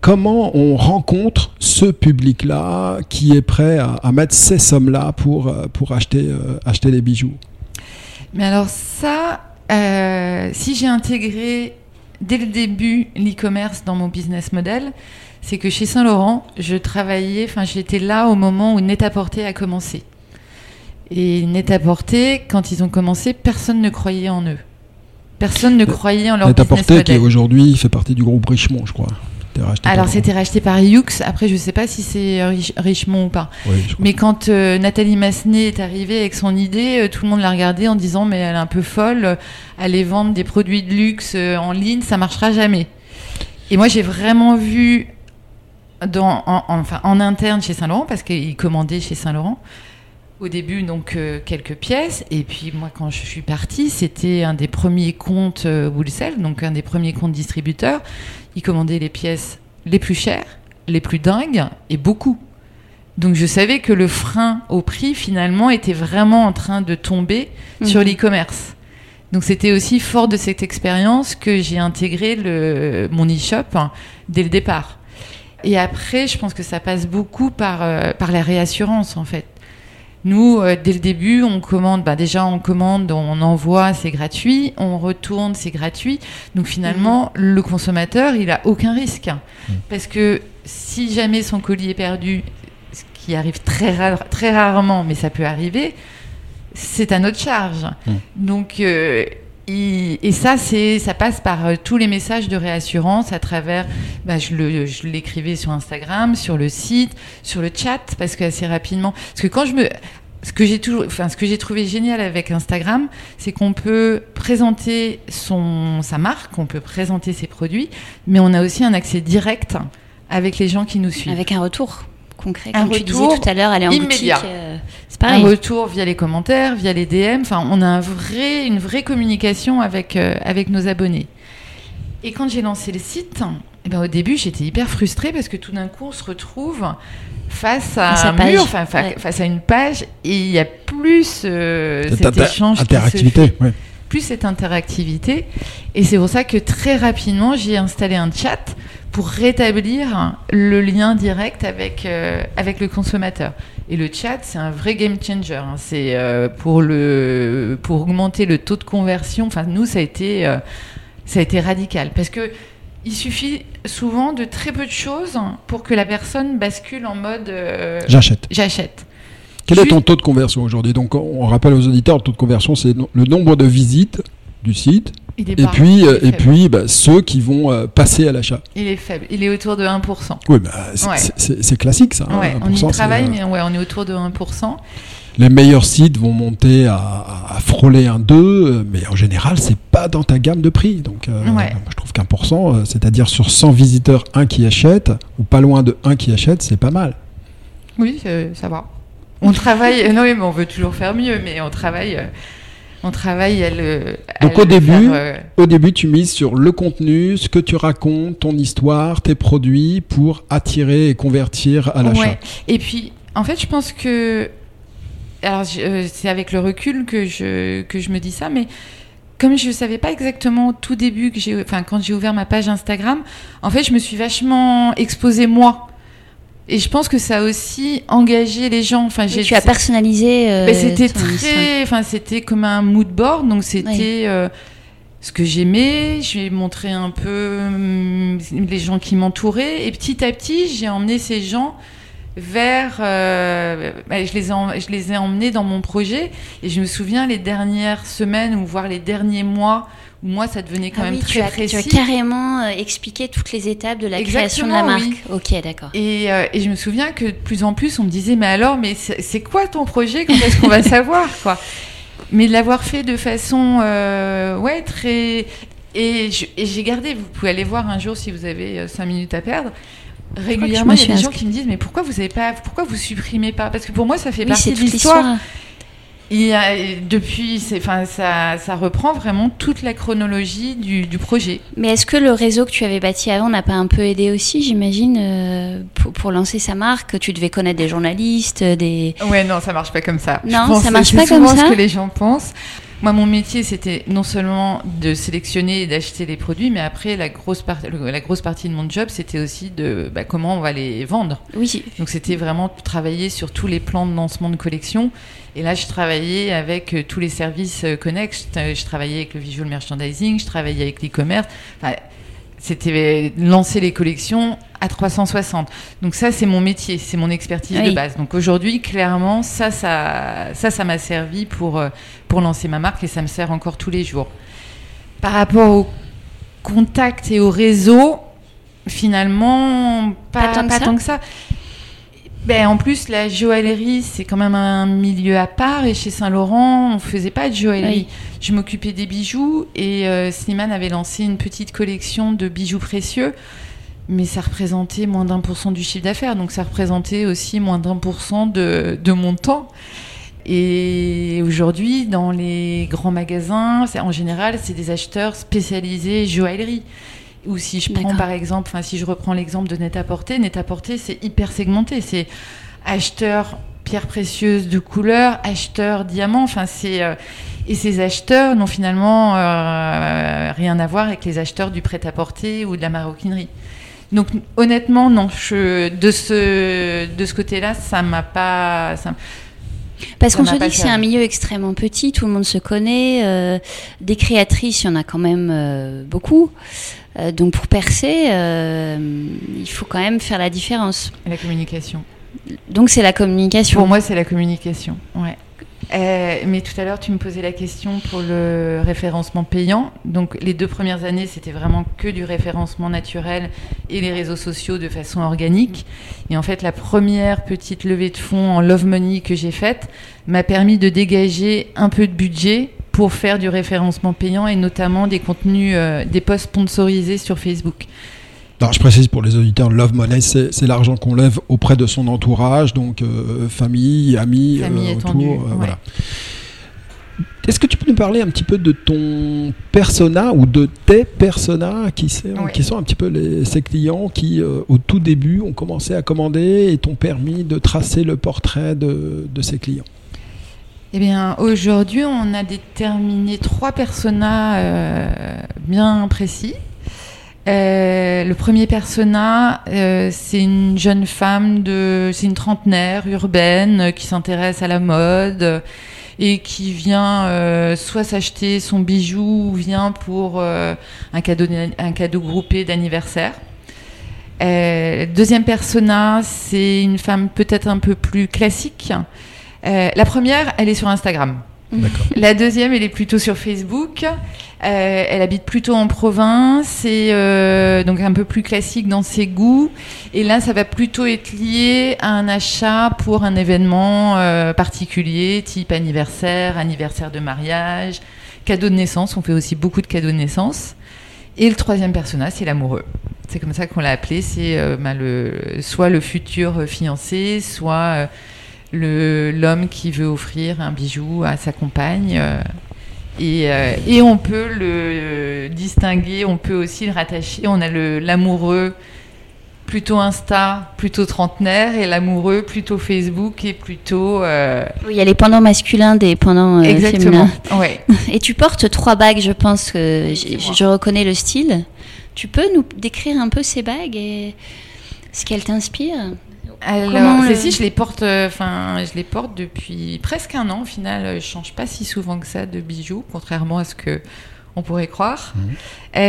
Comment on rencontre ce public-là qui est prêt à, à mettre ces sommes-là pour, euh, pour acheter, euh, acheter des bijoux? Mais alors ça, euh, si j'ai intégré dès le début l'e-commerce dans mon business model, c'est que chez Saint-Laurent, je travaillais, enfin j'étais là au moment où Net-à-Porter a commencé. Et Net-à-Porter, quand ils ont commencé, personne ne croyait en eux. Personne ne croyait en leur business apporté qui model. aujourd'hui fait partie du groupe Richemont, je crois. Racheté Alors c'était racheté par Hughes. Après, je sais pas si c'est Rich- Richemont ou pas. Oui. Mais quand euh, Nathalie Massenet est arrivée avec son idée, euh, tout le monde l'a regardée en disant mais elle est un peu folle, euh, aller vendre des produits de luxe euh, en ligne, ça marchera jamais. Et moi j'ai vraiment vu dans, en, en- enfin, en interne chez Saint-Laurent, parce qu'il commandait chez Saint-Laurent, au début donc euh, quelques pièces, et puis moi quand je suis partie, c'était un des premiers comptes euh, wholesale, donc un des premiers comptes distributeurs. Il commandait les pièces les plus chères, les plus dingues, et beaucoup. Donc je savais que le frein au prix finalement était vraiment en train de tomber sur Mhm. l'e-commerce. Donc c'était aussi fort de cette expérience que j'ai intégré le, mon e-shop hein, dès le départ. Et après, je pense que ça passe beaucoup par, euh, par la réassurance en fait. Nous, euh, dès le début, on commande, bah déjà on commande, on envoie, c'est gratuit, on retourne, c'est gratuit. Donc finalement, le consommateur, il a aucun risque. Parce que si jamais son colis est perdu, ce qui arrive très, rare- très rarement, mais ça peut arriver, c'est à notre charge. Mm. Donc, euh, et ça, c'est, ça passe par euh, tous les messages de réassurance à travers. bah, je, l'écrivais sur Instagram, sur le site, sur le chat, parce que assez rapidement. Parce que quand je me. Ce que j'ai toujours, enfin, ce que j'ai trouvé génial avec Instagram, c'est qu'on peut présenter son, sa marque, on peut présenter ses produits, mais on a aussi un accès direct avec les gens qui nous suivent. Avec un retour concret, Un comme tu disais retour tout à l'heure, aller en immédiat. boutique. euh, c'est un pareil. retour via les commentaires, via les DM. Enfin, on a un vrai, une vraie communication avec, euh, avec nos abonnés. Et quand j'ai lancé le site, eh ben, au début, j'étais hyper frustrée parce que tout d'un coup, on se retrouve face à un page. mur, enfin, fa- Ouais. face à une page, et il y a plus euh, cet inter- échange qui se fait interactivité. ouais. Plus cette interactivité. Et c'est pour ça que très rapidement, j'ai installé un chat pour rétablir le lien direct avec, euh, avec le consommateur. Et le chat, c'est un vrai game changer. hein. C'est euh, pour, le, pour augmenter le taux de conversion. Enfin, nous, ça a été, euh, ça a été radical. Parce que il suffit souvent de très peu de choses pour que la personne bascule en mode J'achète. j'achète. Quel est ton taux de conversion aujourd'hui Donc, on rappelle aux auditeurs, le taux de conversion, c'est le nombre de visites du site, Il est et puis, euh, et puis bah, ceux qui vont euh, passer à l'achat. Il est faible. Il est autour de 1%. Oui, bah, c'est Ouais. classique ça. hein, on 1%, y travaille, euh, mais ouais, on est autour de 1%. Les meilleurs sites vont monter à, à- à frôler un 2, euh, mais en général, c'est pas dans ta gamme de prix. Donc, euh, Ouais. je trouve qu'un pour cent, euh, c'est-à-dire sur 100 visiteurs, un qui achète, ou pas loin de un qui achète, c'est pas mal. Oui, ça va. On travaille. euh, non, mais on veut toujours faire mieux, mais on travaille. euh, on travaille à le. à Donc, au début, faire, euh, Au début, tu mises sur le contenu, ce que tu racontes, ton histoire, tes produits, pour attirer et convertir à l'achat. ouais. Et puis, en fait, je pense que. Alors, euh, c'est avec le recul que je, que je me dis ça, mais comme je ne savais pas exactement au tout début, que j'ai, enfin, quand j'ai ouvert ma page Instagram, en fait, je me suis vachement exposée moi. Et je pense que ça a aussi engagé les gens. Enfin, j'ai. Tu as personnalisé. Euh, c'était très, enfin, c'était comme un mood board. Donc c'était euh, ce que j'aimais. J'ai montré un peu hum, les gens qui m'entouraient. Et petit à petit, j'ai emmené ces gens vers. Euh, bah, je, les ai, je les ai emmenés dans mon projet. Et je me souviens les dernières semaines ou voire les derniers mois moi, ça devenait quand ah même très précis. Tu as carrément euh, expliqué toutes les étapes de la création de la marque. Ok, d'accord. Et, euh, et, je me souviens que de plus en plus, on me disait, mais alors, mais c'est quoi ton projet? Quand est-ce qu'on va savoir quoi? Mais de l'avoir fait de façon, euh, ouais, très. Et j'ai gardé. Vous pouvez aller voir un jour si vous avez cinq minutes à perdre. Régulièrement, il y a des gens qui me disent, mais pourquoi vous avez pas, pourquoi vous supprimez pas? Parce que pour moi, ça fait partie de l'histoire. Et depuis, enfin, ça, ça, reprend vraiment toute la chronologie du, du projet. Mais est-ce que le réseau que tu avais bâti avant n'a pas un peu aidé aussi, j'imagine, euh, pour, pour, lancer sa marque? Tu devais connaître des journalistes, des... Ouais, non, ça marche pas comme ça. Non, ça marche pas comme ça. C'est ce que les gens pensent. Moi, mon métier, c'était non seulement de sélectionner et d'acheter les produits, mais après, la grosse, la grosse partie de mon job, c'était aussi de bah, comment on va les vendre. Oui. Donc, c'était vraiment travailler sur tous les plans de lancement de collection. Et là, je travaillais avec euh, tous les services euh, connexes. Je, travaillais avec le visual merchandising, je travaillais avec l'e-commerce. Enfin, c'était lancer les collections à 360. Donc ça, c'est mon métier, c'est mon expertise de base. Donc aujourd'hui, clairement, ça, ça, ça, ça m'a servi pour euh, pour lancer ma marque et ça me sert encore tous les jours. Par rapport au contact et au réseau, finalement, pas, pas, tant, que ça. Ben, en plus, la joaillerie, c'est quand même un milieu à part. Et chez Saint-Laurent, on faisait pas de joaillerie. Je m'occupais des bijoux et euh, Slimane avait lancé une petite collection de bijoux précieux. Mais ça représentait moins d'un pour cent du chiffre d'affaires. Donc ça représentait aussi moins d'un pour cent de, de mon temps. Et aujourd'hui, dans les grands magasins, en général, c'est des acheteurs spécialisés joaillerie. Ou si je prends par exemple, enfin si je reprends l'exemple de Net-à-Porter, Net-à-Porter c'est hyper segmenté, c'est acheteur pierres précieuses de couleur, acheteur diamant, enfin c'est euh, et ces acheteurs n'ont finalement euh, rien à voir avec les acheteurs du prêt-à-porter ou de la maroquinerie. Donc honnêtement non, je, de ce de ce côté-là, ça m'a pas ça, parce qu'on se dit que c'est un milieu extrêmement petit, tout le monde se connaît. Euh, des créatrices, il y en a quand même euh, beaucoup. Euh, donc pour percer, il faut quand même faire la différence. La communication. Donc c'est la communication. Pour moi, c'est la communication. Ouais. Euh, mais tout à l'heure, tu me posais la question pour le référencement payant. Donc, les deux premières années, c'était vraiment que du référencement naturel et les réseaux sociaux de façon organique. Et en fait, la première petite levée de fonds en Love Money que j'ai faite m'a permis de dégager un peu de budget pour faire du référencement payant et notamment des contenus, euh, des posts sponsorisés sur Facebook je précise pour les auditeurs, Love Money, c'est l'argent qu'on lève auprès de son entourage, donc euh, famille, amis, euh, autour. Euh, voilà. Est-ce que tu peux nous parler un petit peu de ton persona ou de tes personas qui, qui sont un petit peu les, ces clients qui, au tout début, ont commencé à commander et t'ont permis de tracer le portrait de, de ces clients? Eh bien, aujourd'hui, on a déterminé trois personas bien précis. Euh, le premier persona, euh, c'est une jeune femme de, c'est une trentenaire urbaine euh, qui s'intéresse à la mode et qui vient soit s'acheter son bijou ou vient pour un cadeau, un cadeau groupé d'anniversaire. deuxième persona, c'est une femme peut-être un peu plus classique. La première, elle est sur Instagram. La deuxième, elle est plutôt sur Facebook. Euh, elle habite plutôt en province, c'est euh, donc un peu plus classique dans ses goûts. Et là, ça va plutôt être lié à un achat pour un événement euh, particulier, type anniversaire, anniversaire de mariage, cadeau de naissance. On fait aussi beaucoup de cadeaux de naissance. Et le troisième personnage, c'est l'amoureux. C'est comme ça qu'on l'a appelé. C'est bah, le, soit le futur fiancé, soit l'homme qui veut offrir un bijou à sa compagne. Euh, et, euh, et, on peut le distinguer, on peut aussi le rattacher. On a l'amoureux plutôt Insta, plutôt trentenaire, et l'amoureux plutôt Facebook et plutôt. Euh, oui, il y a les pendants masculins des pendants Exactement. Ouais. Et tu portes trois bagues, je pense que je, reconnais le style. Tu peux nous décrire un peu ces bagues et ce qu'elles t'inspirent? Alors, le- si je les porte, euh, enfin, je les porte depuis presque un an. Au final, je change pas si souvent que ça de bijoux, contrairement à ce que on pourrait croire. Euh,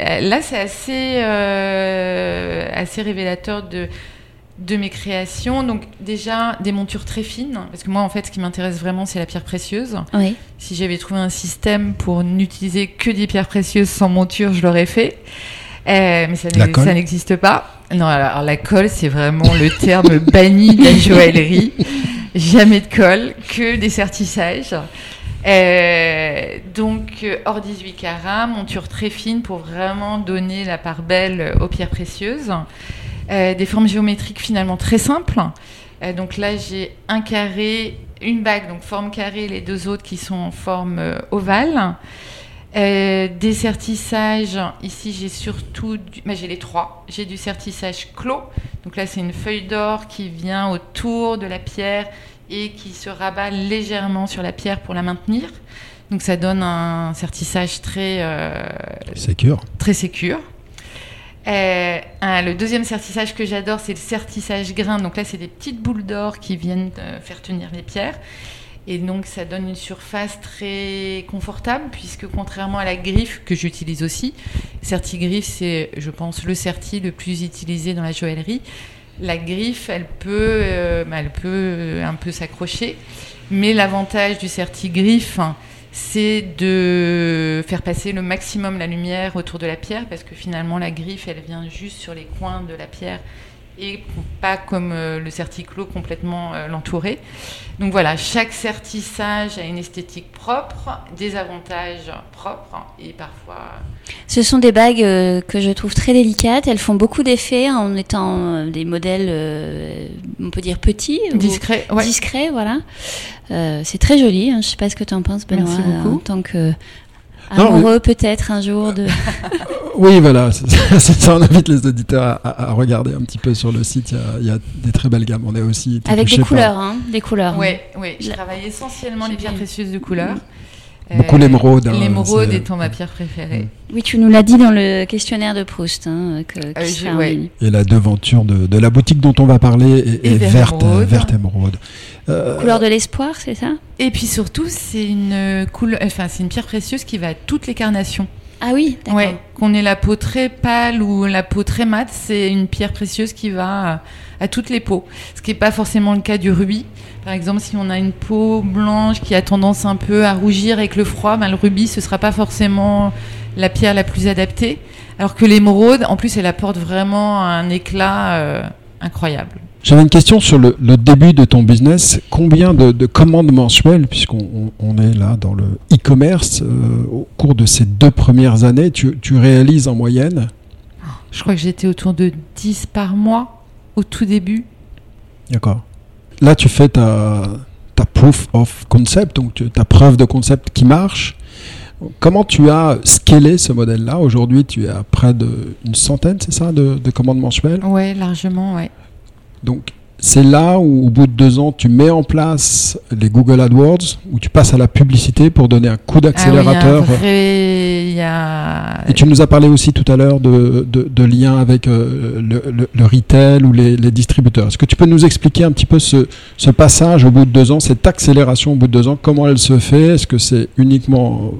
euh, là, c'est assez, euh, assez révélateur de de mes créations. Donc déjà des montures très fines, parce que moi, en fait, ce qui m'intéresse vraiment, c'est la pierre précieuse. Oui. Si j'avais trouvé un système pour n'utiliser que des pierres précieuses sans monture, je l'aurais fait. Euh, mais ça n'existe pas. Non, alors la colle, c'est vraiment le terme banni de la joaillerie. Jamais de colle, que des sertissages. Euh, donc, euh, hors 18 carats, monture très fine pour vraiment donner la part belle aux pierres précieuses. Euh, des formes géométriques finalement très simples. Euh, donc là, j'ai un carré, une bague, donc forme carrée, les deux autres qui sont en forme ovale. Euh, des sertissages, ici j'ai surtout, du... bah, j'ai les trois. J'ai du sertissage clos, donc là c'est une feuille d'or qui vient autour de la pierre et qui se rabat légèrement sur la pierre pour la maintenir. Donc ça donne un sertissage très, euh, Sécure. très sécure. Euh, le deuxième sertissage que j'adore, c'est le sertissage grain. Donc là, c'est des petites boules d'or qui viennent faire tenir les pierres. Et donc, ça donne une surface très confortable, puisque contrairement à la griffe, que j'utilise aussi, Certigriffe, c'est, je pense, le certi le plus utilisé dans la joaillerie. La griffe, elle peut, euh, elle peut euh, un peu s'accrocher. Mais l'avantage du certigriffe, hein, c'est de faire passer le maximum la lumière autour de la pierre, parce que finalement, la griffe, elle vient juste sur les coins de la pierre et pas comme euh, le certiclo complètement euh, l'entourer. Donc voilà, chaque sertissage a une esthétique propre, des avantages propres et parfois Ce sont des bagues euh, que je trouve très délicates. Elles font beaucoup d'effets en étant euh, des modèles, euh, on peut dire petits, ou discrets. Ouais. discrets, voilà. Euh, c'est très joli. hein. Je sais pas ce que tu en penses, Benoît, Merci beaucoup. euh, en tant que amoureux peut-être un jour de. Oui, voilà, c'est ça. On invite les auditeurs à, à- à regarder un petit peu sur le site. Il y a, il y a des très belles gammes. On est aussi été Avec des par couleurs, hein, des couleurs. Ouais, ouais. Je travaille essentiellement les pierres précieuses de couleur. Beaucoup l'émeraude, hein, L'émeraude étant ma pierre préférée. Oui, tu nous l'as dit dans le questionnaire de Proust, hein, que, Euh, ouais. ligne. Et la devanture de, de la boutique dont on va parler est, verte, émeraude. verte émeraude. Euh, Couleur de l'espoir, c'est ça? Et puis surtout, c'est une couleur, enfin c'est une pierre précieuse qui va à toutes les carnations. Ah oui, d'accord. Ouais, qu'on ait la peau très pâle ou la peau très mate, c'est une pierre précieuse qui va à, à toutes les peaux. Ce qui n'est pas forcément le cas du rubis. Par exemple, si on a une peau blanche qui a tendance un peu à rougir avec le froid, ben, le rubis, ce sera pas forcément la pierre la plus adaptée. Alors que l'émeraude, en plus, elle apporte vraiment un éclat euh, incroyable. J'avais une question sur le, le début de ton business. Combien de, de commandes mensuelles, puisqu'on on- on est là dans le e-commerce, euh, au cours de ces deux premières années, tu, tu réalises en moyenne? Je crois que j'étais autour de 10 par mois au tout début. D'accord. Là, tu fais ta, ta proof of concept, donc tu- ta preuve de concept qui marche. Comment tu as scalé ce modèle-là? Aujourd'hui, tu es à près d'une centaine, c'est ça, de, de commandes mensuelles? Ouais, largement, ouais. Donc, c'est là où, au bout de deux ans, tu mets en place les Google AdWords, où tu passes à la publicité pour donner un coup d'accélérateur. Ah oui, vrai- a- Et tu nous as parlé aussi tout à l'heure de, de, de liens avec euh, le, le- le retail ou les, les distributeurs. Est-ce que tu peux nous expliquer un petit peu ce, ce passage au bout de deux ans, cette accélération au bout de deux ans, comment elle se fait? Est-ce que c'est uniquement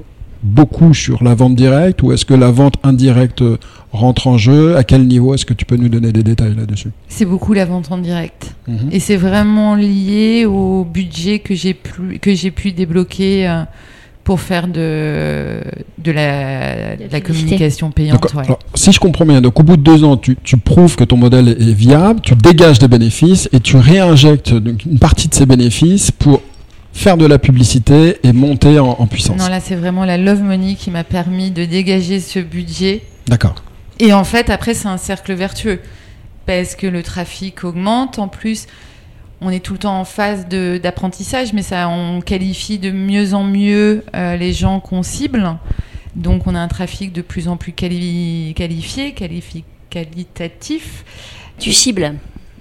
beaucoup sur la vente directe ou est-ce que la vente indirecte rentre en jeu? À quel niveau Est-ce que tu peux nous donner des détails là-dessus? C'est beaucoup la vente en direct. Mhm. Et c'est vraiment lié au budget que j'ai pu, que j'ai pu débloquer euh, pour faire de, de la, De communication payante. D'accord. ouais. Alors, si je comprends bien, donc au bout de deux ans, tu, tu prouves que ton modèle est viable, tu dégages des bénéfices et tu réinjectes donc, une partie de ces bénéfices pour faire de la publicité et monter en, en puissance. Non, là, c'est vraiment la Love Money qui m'a permis de dégager ce budget. D'accord. Et en fait, après, c'est un cercle vertueux. Parce que le trafic augmente. En plus, on est tout le temps en phase de- d'apprentissage, mais ça, on qualifie de mieux en mieux euh, les gens qu'on cible. Donc, on a un trafic de plus en plus quali- qualifié, qualifi- qualitatif. Tu cibles,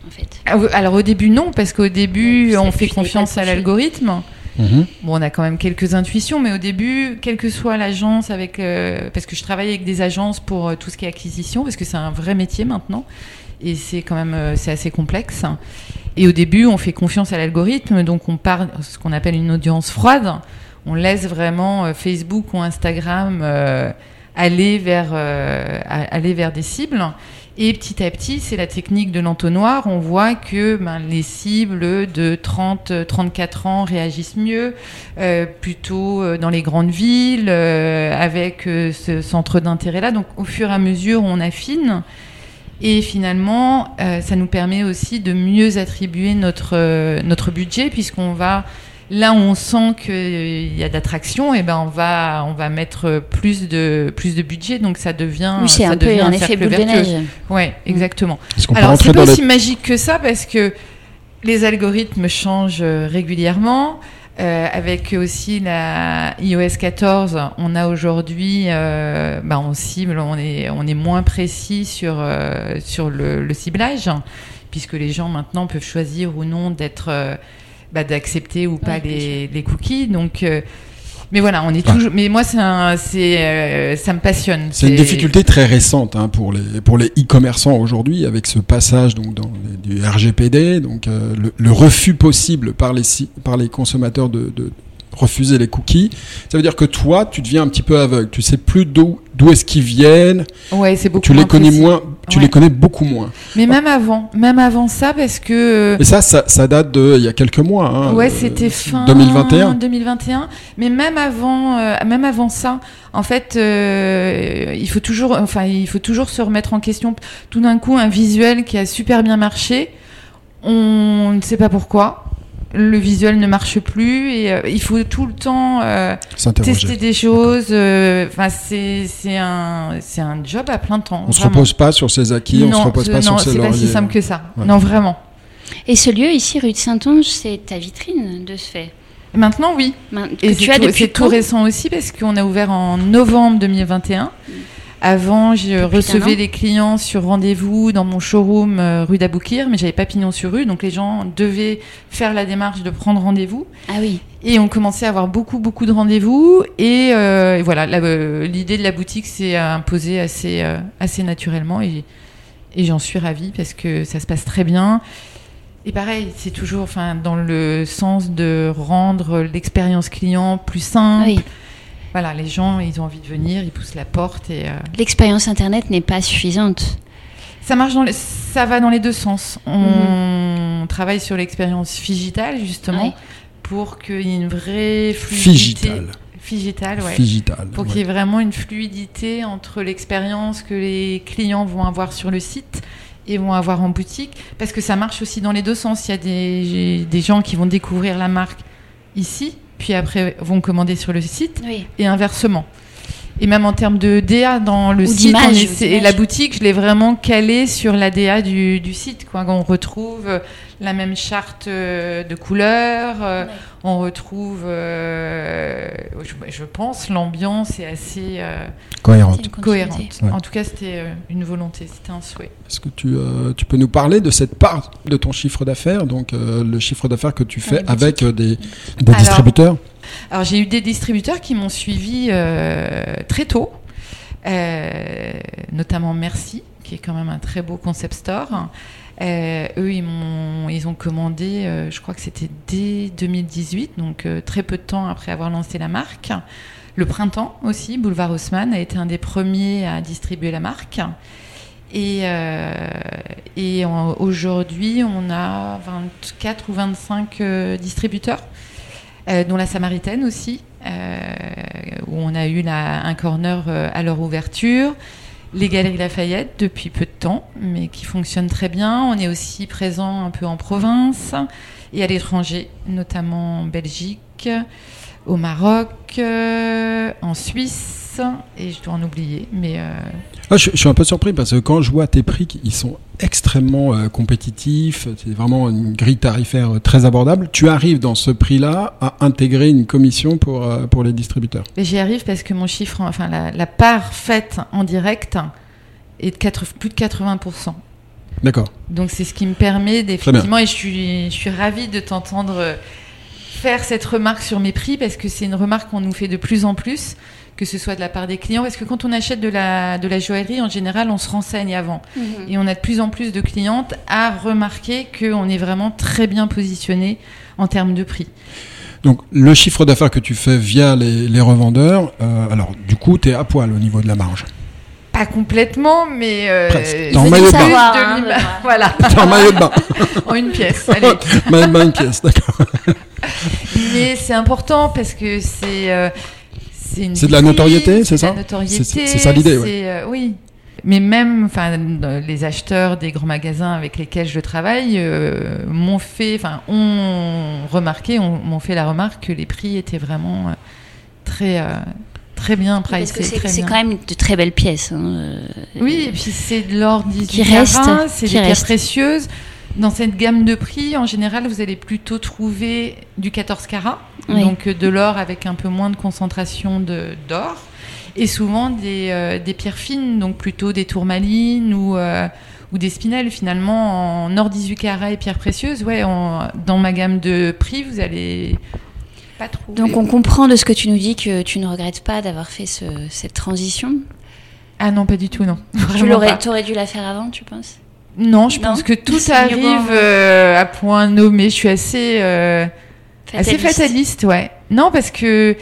en fait. Ah Alors, au début, non, parce qu'au début, Ça, on fait confiance à l'algorithme. Mhm. Bon, on a quand même quelques intuitions, mais au début, quelle que soit l'agence, avec, euh, parce que je travaille avec des agences pour euh, tout ce qui est acquisition, parce que c'est un vrai métier maintenant. et c'est quand même euh, c'est assez complexe. Et au début, on fait confiance à l'algorithme, donc on part ce qu'on appelle une audience froide. On laisse vraiment euh, Facebook ou Instagram euh, aller vers euh, aller vers des cibles. Et petit à petit, c'est la technique de l'entonnoir. On voit que ben, les cibles de 30-34 ans réagissent mieux, euh, plutôt euh, dans les grandes villes, euh, avec ce centre d'intérêt-là. Donc au fur et à mesure, on affine. Et finalement, ça nous permet aussi de mieux attribuer notre budget, puisqu'on va, là où on sent qu'il y a d'attraction, et ben on va, on va mettre plus de, plus de budget. Donc ça devient, Oui, c'est ça un peu devient un effet de neige. Ouais, exactement. Qu'on peut Alors, c'est pas aussi magique que ça parce que les algorithmes changent euh, régulièrement. Euh, avec aussi la iOS 14, on a aujourd'hui, euh, bah, on cible, on est, on est moins précis sur, euh, sur le, le ciblage, puisque les gens maintenant peuvent choisir ou non d'être, euh, bah, d'accepter ou pas Ouais, les, les cookies. Donc, euh, mais voilà, on est Ouais. toujours. Mais moi, c'est, un- c'est, euh, ça me passionne. C'est une difficulté très récente hein, pour les pour les e-commerçants aujourd'hui avec ce passage donc dans les- du RGPD donc euh, le, le refus possible par les par les consommateurs de, de refuser les cookies. Ça veut dire que toi tu deviens un petit peu aveugle. Tu sais plus d'où d'où est-ce qu'ils viennent. Ouais, c'est beaucoup Tu les connais précis. moins. Tu Ouais. les connais beaucoup moins. Mais même avant, même avant ça, parce que Et ça, ça, ça date de il y a quelques mois. Hein, ouais, euh, c'était fin 2021. 2021. Mais même avant, euh, même avant ça, en fait, euh, il faut toujours, enfin, il faut toujours se remettre en question. Tout d'un coup, un visuel qui a super bien marché, on ne sait pas pourquoi. Le visuel ne marche plus et euh, il faut tout le temps euh, tester des choses. euh, Enfin, c'est c'est un c'est un job à plein temps. On se vraiment. repose pas sur ses acquis, on se Non, repose ce- pas non, sur ses c'est pas lauriers. si simple que ça. Ouais. Non, vraiment. Et ce lieu ici, rue de Saint-Onge, c'est ta vitrine de ce fait? Maintenant, oui. Et tu c'est as tout, depuis c'est tout récent aussi parce qu'on a ouvert en novembre 2021. Avant, je recevais les clients sur rendez-vous dans mon showroom euh, rue d'Aboukir, mais j'avais pas pignon sur rue, donc les gens devaient faire la démarche de prendre rendez-vous. Ah oui. Et on commençait à avoir beaucoup, beaucoup de rendez-vous. Et, euh, et voilà, euh, l'idée de la boutique s'est imposée assez, assez naturellement. Et, et j'en suis ravie parce que ça se passe très bien. Et pareil, c'est toujours enfin, dans le sens de rendre l'expérience client plus simple. oui. Voilà, les gens, ils ont envie de venir, ils poussent la porte et euh, L'expérience Internet n'est pas suffisante. ça marche dans les- ça va dans les deux sens. On travaille sur l'expérience digitale justement Ouais. pour qu'il y ait une vraie fluidité. Figital. Figital, ouais. Figital. Pour ouais. qu'il y ait vraiment une fluidité entre l'expérience que les clients vont avoir sur le site et vont avoir en boutique. Parce que ça marche aussi dans les deux sens. Il y a des, des gens qui vont découvrir la marque ici, puis après vont commander sur le site, Oui. et inversement. Et même en termes de DA dans le Ou site, et la boutique, je l'ai vraiment calée sur la DA du, du site. Quoi. On retrouve la même charte euh, de couleurs, euh, Ouais. on retrouve, euh, je, je pense, l'ambiance est assez euh, Cohérente. Cohérente. Ouais. En tout cas, c'était euh, une volonté, c'était un souhait. Est-ce que tu, euh, tu peux nous parler de cette part de ton chiffre d'affaires, donc euh, le chiffre d'affaires que tu fais avec euh, des, des Alors, distributeurs? Alors j'ai eu des distributeurs qui m'ont suivi euh, très tôt, euh, notamment Merci, qui est quand même un très beau concept store. Euh, eux, ils m'ont, ils ont commandé, je crois que c'était dès 2018, donc très peu de temps après avoir lancé la marque. Le printemps aussi, Boulevard Haussmann a été un des premiers à distribuer la marque. Et, aujourd'hui, on a 24 ou 25 euh, distributeurs, dont la Samaritaine aussi, euh, où on a eu un corner euh, à leur ouverture. Les Galeries Lafayette depuis peu de temps, mais qui fonctionnent très bien. On est aussi présent un peu en province et à l'étranger, notamment en Belgique, au Maroc, euh, en Suisse, et je dois en oublier, mais euh, Ah, je, je suis un peu surpris parce que quand je vois tes prix, ils sont extrêmement euh, compétitifs. C'est vraiment une grille tarifaire euh, très abordable. Tu arrives dans ce prix-là à intégrer une commission pour, euh, pour les distributeurs. J'y arrive parce que mon chiffre, enfin la, la part faite en direct est de plus de 80%. D'accord. Donc c'est ce qui me permet d'effectivement, et je suis, je suis ravie de t'entendre faire cette remarque sur mes prix parce que c'est une remarque qu'on nous fait de plus en plus que ce soit de la part des clients, parce que quand on achète de la, de la joaillerie, en général, on se renseigne avant. Mhm. Et on a de plus en plus de clientes à remarquer qu'on est vraiment très bien positionné en termes de prix. Donc le chiffre d'affaires que tu fais via les, les revendeurs, euh, alors du coup tu es à poil au niveau de la marge. Pas complètement, mais euh, Presque. Dans maillot de bain. Hein, voilà, en maillot de bain. en une pièce. Allez. maillot de bain une pièce, d'accord. Mais c'est important parce que c'est euh, c'est une C'est de la notoriété, c'est ça notoriété, C'est- c'est ça l'idée, ouais. euh, oui. Mais même, enfin, euh, les acheteurs des grands magasins avec lesquels je travaille euh, m'ont fait, enfin, ont remarqué, ont- m'ont fait la remarque que les prix étaient vraiment euh, très, euh, très bien Parce que pricés, c'est très c'est bien. quand même de très belles pièces. hein, Oui, et puis c'est de l'or 18 Qui reste, c'est qui des pierres reste. précieuses. Dans cette gamme de prix, en général, vous allez plutôt trouver du 14 carats, Oui. donc euh, de l'or avec un peu moins de concentration de- d'or, et souvent des, euh, des pierres fines, donc plutôt des tourmalines ou, euh, ou des spinels. Finalement, en or 18 carats et pierres précieuses, ouais, en- dans ma gamme de prix, vous allez pas trouver. Donc on comprend de ce que tu nous dis que tu ne regrettes pas d'avoir fait ce- cette transition? Ah non, pas du tout, non. Tu pas. t'aurais dû la faire avant, tu penses? Non, je Non pense que tout arrive euh, à point nommé. Je suis assez, euh, assez fataliste, ouais. Non, parce que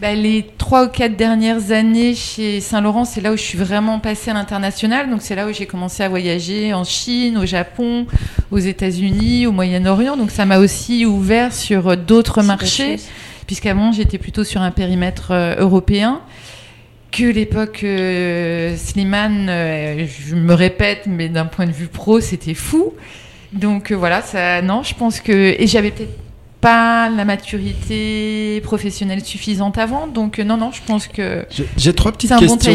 bah, les trois ou quatre dernières années chez Saint-Laurent, c'est là où je suis vraiment passée à l'international. Donc c'est là où j'ai commencé à voyager en Chine, au Japon, aux États-Unis, au Moyen-Orient. Donc ça m'a aussi ouvert sur d'autres marchés puisqu'avant j'étais plutôt sur un périmètre euh, européen. Que l'époque euh, Slimane, euh, je me répète, mais d'un point de vue pro, c'était fou. Donc euh, voilà, ça, non, je pense que et j'avais peut-être pas la maturité professionnelle suffisante avant, donc euh, non, non, je pense que J'ai- trois petites bon questions.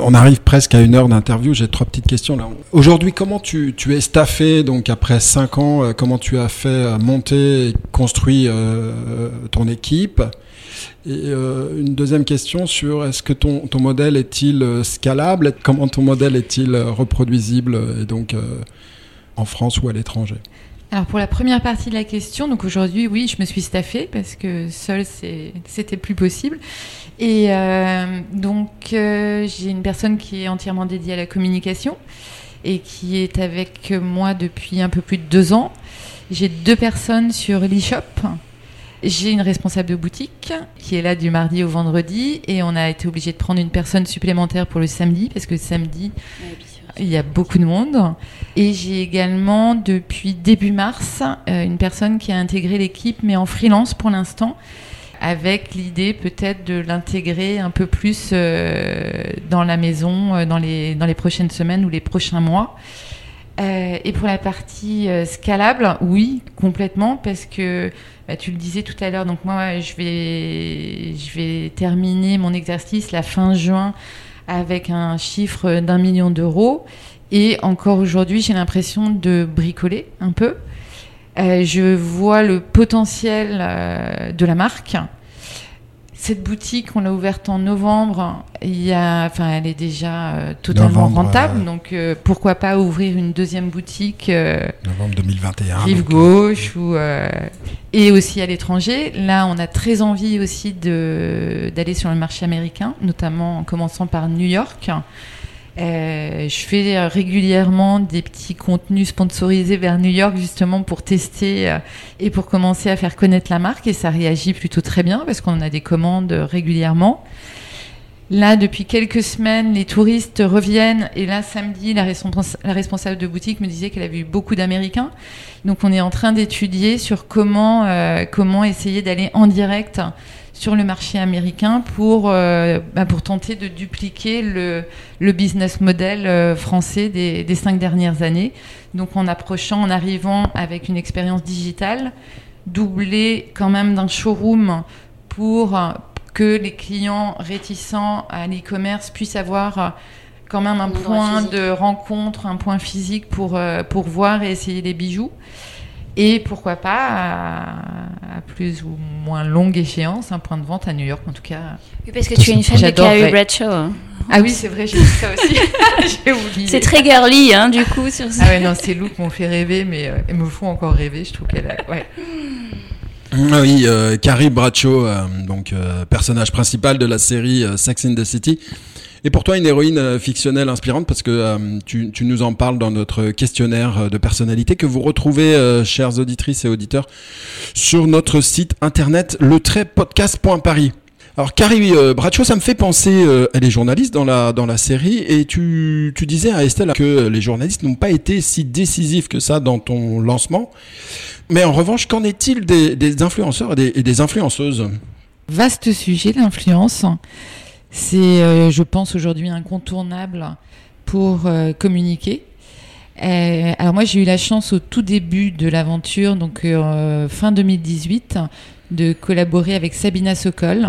On arrive presque à une heure d'interview. J'ai trois petites questions là. Aujourd'hui, comment tu, es staffé donc après cinq ans euh, Comment tu as fait euh, monter et construire euh, ton équipe? Et euh, une deuxième question sur est-ce que ton, modèle est-il euh, scalable? Comment ton modèle est-il euh, reproduisible euh, et donc euh, en France ou à l'étranger? Alors pour la première partie de la question, donc aujourd'hui oui, je me suis staffée parce que seule c'était plus possible. Et euh, donc euh, j'ai une personne qui est entièrement dédiée à la communication et qui est avec moi depuis un peu plus de deux ans. J'ai deux personnes sur l'e-shop. J'ai une responsable de boutique qui est là du mardi au vendredi et on a été obligé de prendre une personne supplémentaire pour le samedi parce que le samedi. Il y a beaucoup de monde. Et j'ai également, depuis début mars, euh, une personne qui a intégré l'équipe, mais en freelance pour l'instant, avec l'idée peut-être de l'intégrer un peu plus euh, dans la maison euh, dans, les, dans les prochaines semaines ou les prochains mois. Et pour la partie scalable, oui, complètement, parce que bah, tu le disais tout à l'heure, donc moi je vais, je vais terminer mon exercice la fin juin avec un chiffre d'un million d'euros. Et encore aujourd'hui, j'ai l'impression de bricoler un peu. Euh, je vois le potentiel euh, de la marque. Cette boutique, on l'a ouverte en novembre. Il y a, enfin, elle est déjà euh, totalement Novembre, rentable. euh, Donc, euh, pourquoi pas ouvrir une deuxième boutique euh, Novembre 2021. rive donc, gauche ou et aussi à l'étranger. Là, on a très envie aussi de d'aller sur le marché américain, notamment en commençant par New York. Euh, je fais euh, régulièrement des petits contenus sponsorisés vers New York justement pour tester euh, et pour commencer à faire connaître la marque et ça réagit plutôt très bien parce qu'on a des commandes régulièrement. Là, depuis quelques semaines, les touristes reviennent et là, samedi, la, respons- la responsable de boutique me disait qu'elle avait eu beaucoup d'Américains. Donc, on est en train d'étudier sur comment, comment essayer d'aller en direct sur le marché américain pour, euh, bah, pour tenter de dupliquer le, le business model euh, français des, des cinq dernières années. Donc, en approchant, en arrivant avec une expérience digitale, doublée quand même d'un showroom pour que les clients réticents à l'e-commerce puissent avoir quand même un point de rencontre, un point physique pour, euh, pour voir et essayer les bijoux. Et pourquoi pas, à, à plus ou moins longue échéance, un point de vente à New York en tout cas. Oui, parce que tu es une fan de. Carrie Bradshaw. hein. Ah oui, c'est vrai, j'ai vu ça aussi. j'ai oublié. C'est très girly, hein, du coup, sur ça. Ah ouais, non, ces looks m'ont fait rêver, mais euh, elles me font encore rêver. Je trouve qu'elle a... Ouais. Ah Oui, euh, Carrie Bradshaw, euh, donc euh, personnage principal de la série euh, Sex in the City. Et pour toi, une héroïne euh, fictionnelle inspirante parce que euh, tu, nous en parles dans notre questionnaire euh, de personnalité que vous retrouvez, euh, chères auditrices et auditeurs, sur notre site internet le-podcast.paris. Alors Carrie Bradshaw, ça me fait penser, euh, elle est journaliste dans la dans la série et tu, tu disais à Estelle que les journalistes n'ont pas été si décisifs que ça dans ton lancement. Mais en revanche, qu'en est-il des, des influenceurs et des, et des influenceuses? Vaste sujet, l'influence. C'est, euh, je pense, aujourd'hui incontournable pour euh, communiquer. Euh, alors moi, j'ai eu la chance au tout début de l'aventure, donc euh, fin 2018, de collaborer avec Sabina Sokol,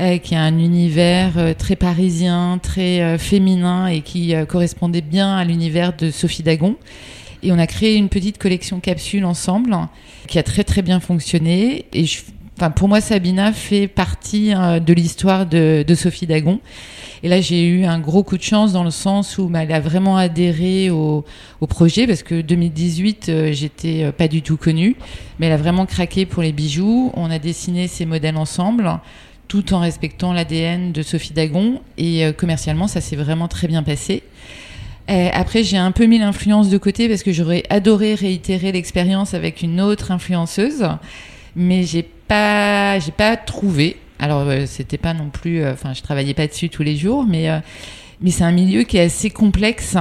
euh, qui a un univers euh, très parisien, très féminin et qui correspondait bien à l'univers de Sophie Dagon. Et on a créé une petite collection capsule ensemble, qui a très très bien fonctionné. Et je, enfin, pour moi, Sabina fait partie euh, de l'histoire de, Sophie Dagon. Et là, j'ai eu un gros coup de chance dans le sens où bah, elle a vraiment adhéré au, projet parce que 2018, euh, j'étais euh, pas du tout connue, mais elle a vraiment craqué pour les bijoux. On a dessiné ces modèles ensemble, tout en respectant l'ADN de Sophie Dagon. Et euh, commercialement, ça s'est vraiment très bien passé. Après, j'ai un peu mis l'influence de côté parce que j'aurais adoré réitérer l'expérience avec une autre influenceuse, mais j'ai pas, j'ai pas trouvé. Alors, euh, c'était pas non plus, euh, enfin, je travaillais pas dessus tous les jours, mais euh, mais c'est un milieu qui est assez complexe.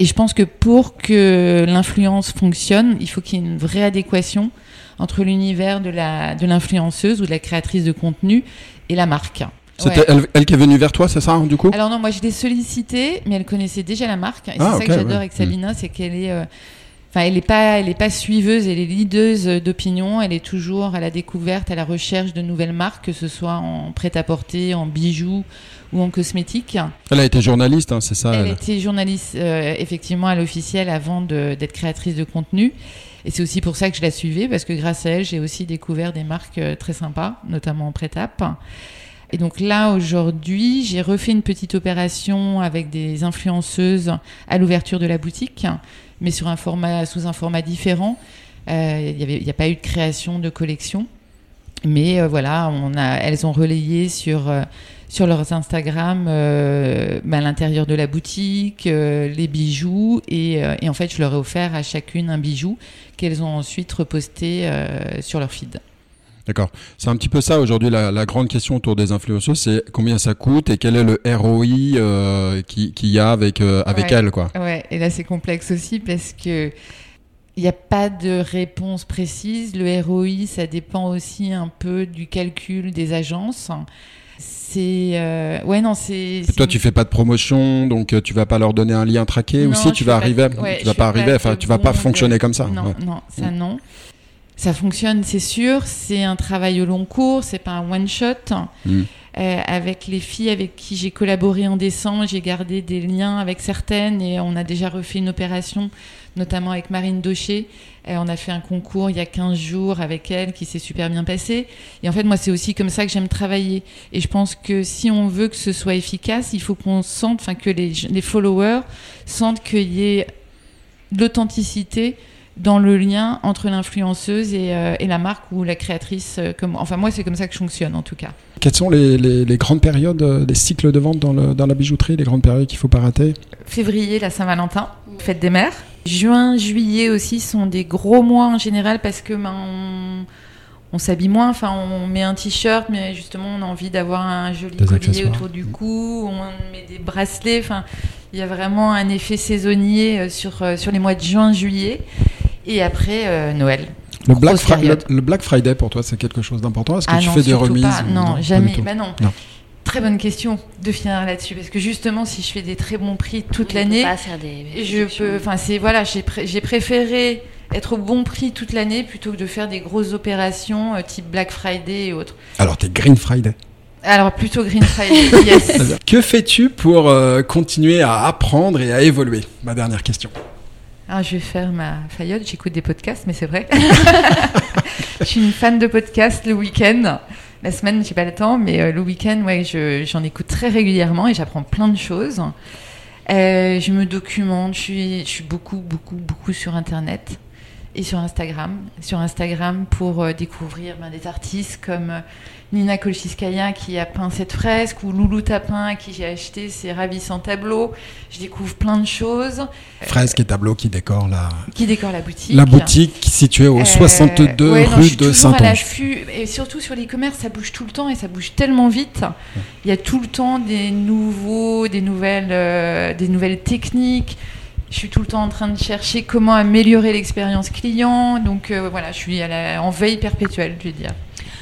Et je pense que pour que l'influence fonctionne, il faut qu'il y ait une vraie adéquation entre l'univers de la de l'influenceuse ou de la créatrice de contenu et la marque. C'était Ouais. elle, elle qui est venue vers toi, c'est ça, du coup? Alors non, moi je l'ai sollicitée, mais elle connaissait déjà la marque. Et c'est Ah, ça ok, que j'adore ouais. avec Sabina, c'est qu'elle est, euh, enfin, elle est pas, elle est pas suiveuse, elle est leaduse d'opinion. Elle est toujours à la découverte, à la recherche de nouvelles marques, que ce soit en prêt-à-porter, en bijoux ou en cosmétiques. Elle a été journaliste, hein, c'est ça Elle elle? était journaliste euh, effectivement à l'officiel avant d'être créatrice de contenu. Et c'est aussi pour ça que je la suivais, parce que grâce à elle, j'ai aussi découvert des marques euh, très sympas, notamment en prêt-à. Et donc là, aujourd'hui, j'ai refait une petite opération avec des influenceuses à l'ouverture de la boutique, mais sur un format, sous un format différent. Euh, Il n'y a pas eu de création de collection. Mais euh, voilà, elles ont relayé sur, euh, sur leurs Instagram euh, bah, l'intérieur de la boutique, les bijoux. Et, en fait, je leur ai offert à chacune un bijou qu'elles ont ensuite reposté sur leur feed. D'accord. C'est un petit peu ça aujourd'hui la, la grande question autour des influenceuses, c'est combien ça coûte et quel est le ROI euh, qui- qu'il y a avec euh, avec Ouais. elle, quoi. Ouais, et là c'est complexe aussi parce que il n'y a pas de réponse précise. Le ROI, ça dépend aussi un peu du calcul des agences. C'est euh, ouais non c'est. Toi, tu fais pas de promotion, donc euh, tu vas pas leur donner un lien traqué, ou si tu vas arriver, ouais, tu vas pas arriver, enfin, tu vas pas de- fonctionner comme ça. Non, ouais. non, ça non. Ça fonctionne, c'est sûr. C'est un travail au long cours, c'est pas un one shot. Mm. Euh, avec les filles avec qui j'ai collaboré en décembre, j'ai gardé des liens avec certaines et on a déjà refait une opération, notamment avec Marine Daucher. Euh, on a fait un concours il y a 15 jours avec elle qui s'est super bien passé. Et en fait, moi, c'est aussi comme ça que j'aime travailler. Et je pense que si on veut que ce soit efficace, il faut qu'on sente, enfin, que les, les followers sentent qu'il y ait de l'authenticité dans le lien entre l'influenceuse et, euh, et la marque ou la créatrice. euh, comme, enfin, moi, c'est comme ça que je fonctionne, en tout cas. Quelles sont les, les- les grandes périodes, euh, les cycles de vente dans, le- dans la bijouterie, les grandes périodes qu'il faut pas rater? Février, la Saint-Valentin, fête des mères. Juin, juillet aussi sont des gros mois en général parce que ben, on, on s'habille moins. Enfin, on met un t-shirt, mais justement, on a envie d'avoir un joli Des collier autour du cou. On met des bracelets. Enfin, il y a vraiment un effet saisonnier sur, euh, sur les mois de juin, juillet. Et après, euh, Noël. le Black, le, le Friday pour toi, c'est quelque chose d'important? Est-ce que Ah tu non, fais des remises pas. Non, jamais. Bah non. Non. Très bonne question de finir là-dessus parce que justement, si je fais des très bons prix toute l'année, je peux. Enfin, c'est voilà, j'ai préféré être au bon prix toute l'année plutôt que de faire des grosses opérations euh, type Black Friday et autres. Alors, t'es Green Friday. Alors plutôt Green Friday. yes. Que fais-tu pour euh, continuer à apprendre et à évoluer? Ma dernière question. Alors, je vais faire ma faillotte. J'écoute des podcasts, mais c'est vrai. je suis une fan de podcasts le week-end. La semaine, j'ai pas le temps, mais euh, le week-end, ouais, je- j'en écoute très régulièrement et j'apprends plein de choses. Euh, je me documente. Je suis, beaucoup, beaucoup, beaucoup sur Internet. et sur Instagram. Sur Instagram pour euh, découvrir ben, des artistes comme Nina Kolchiskaya qui a peint cette fresque ou Loulou Tapin à qui j'ai acheté ses ravissants tableaux. Je découvre plein de choses. Fresque et tableaux qui décorent la, Qui décore la boutique. la boutique située au Euh, 62 ouais, non, je rue de Saint-Ange. Et surtout sur l'e-commerce, ça bouge tout le temps et ça bouge tellement vite. Il y a tout le temps des nouveaux, des nouvelles, euh, des nouvelles techniques. Je suis tout le temps en train de chercher comment améliorer l'expérience client. Donc euh, voilà, je suis à la- en veille perpétuelle, je vais dire.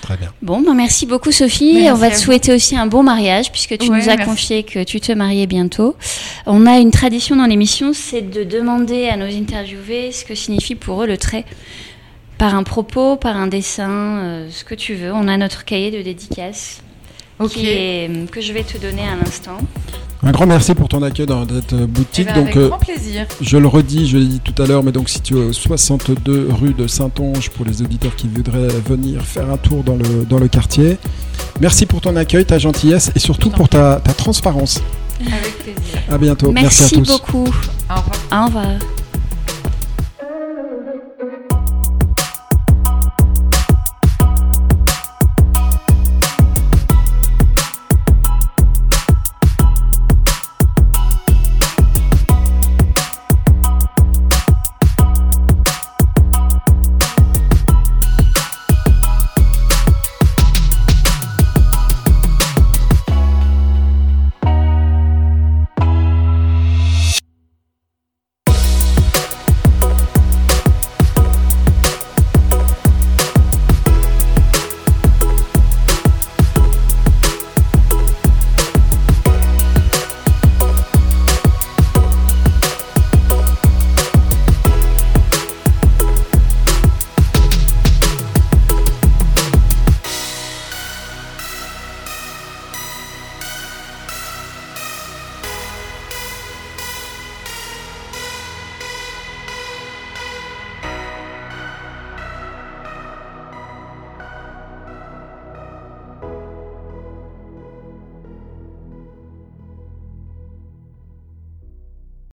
Très bien. Bon, ben merci beaucoup Sophie. Merci on va te souhaiter aussi un bon mariage puisque tu Ouais, nous as merci. confié que tu te mariais bientôt. On a une tradition dans l'émission, c'est de demander à nos interviewés ce que signifie pour eux le trait. Par un propos, par un dessin, euh, ce que tu veux. On a notre cahier de dédicace Ok. qui est- que je vais te donner à l'instant. Un grand merci pour ton accueil dans cette Eh boutique. ben, donc, avec euh, grand plaisir. je le redis, je l'ai dit tout à l'heure, mais donc situé au 62 rue de Saint-Onge pour les auditeurs qui voudraient venir faire un tour dans le, dans le quartier. Merci pour ton accueil, ta gentillesse et surtout pour ta, ta transparence. Avec plaisir. À bientôt. Merci, à tous. beaucoup. Au revoir. Au revoir.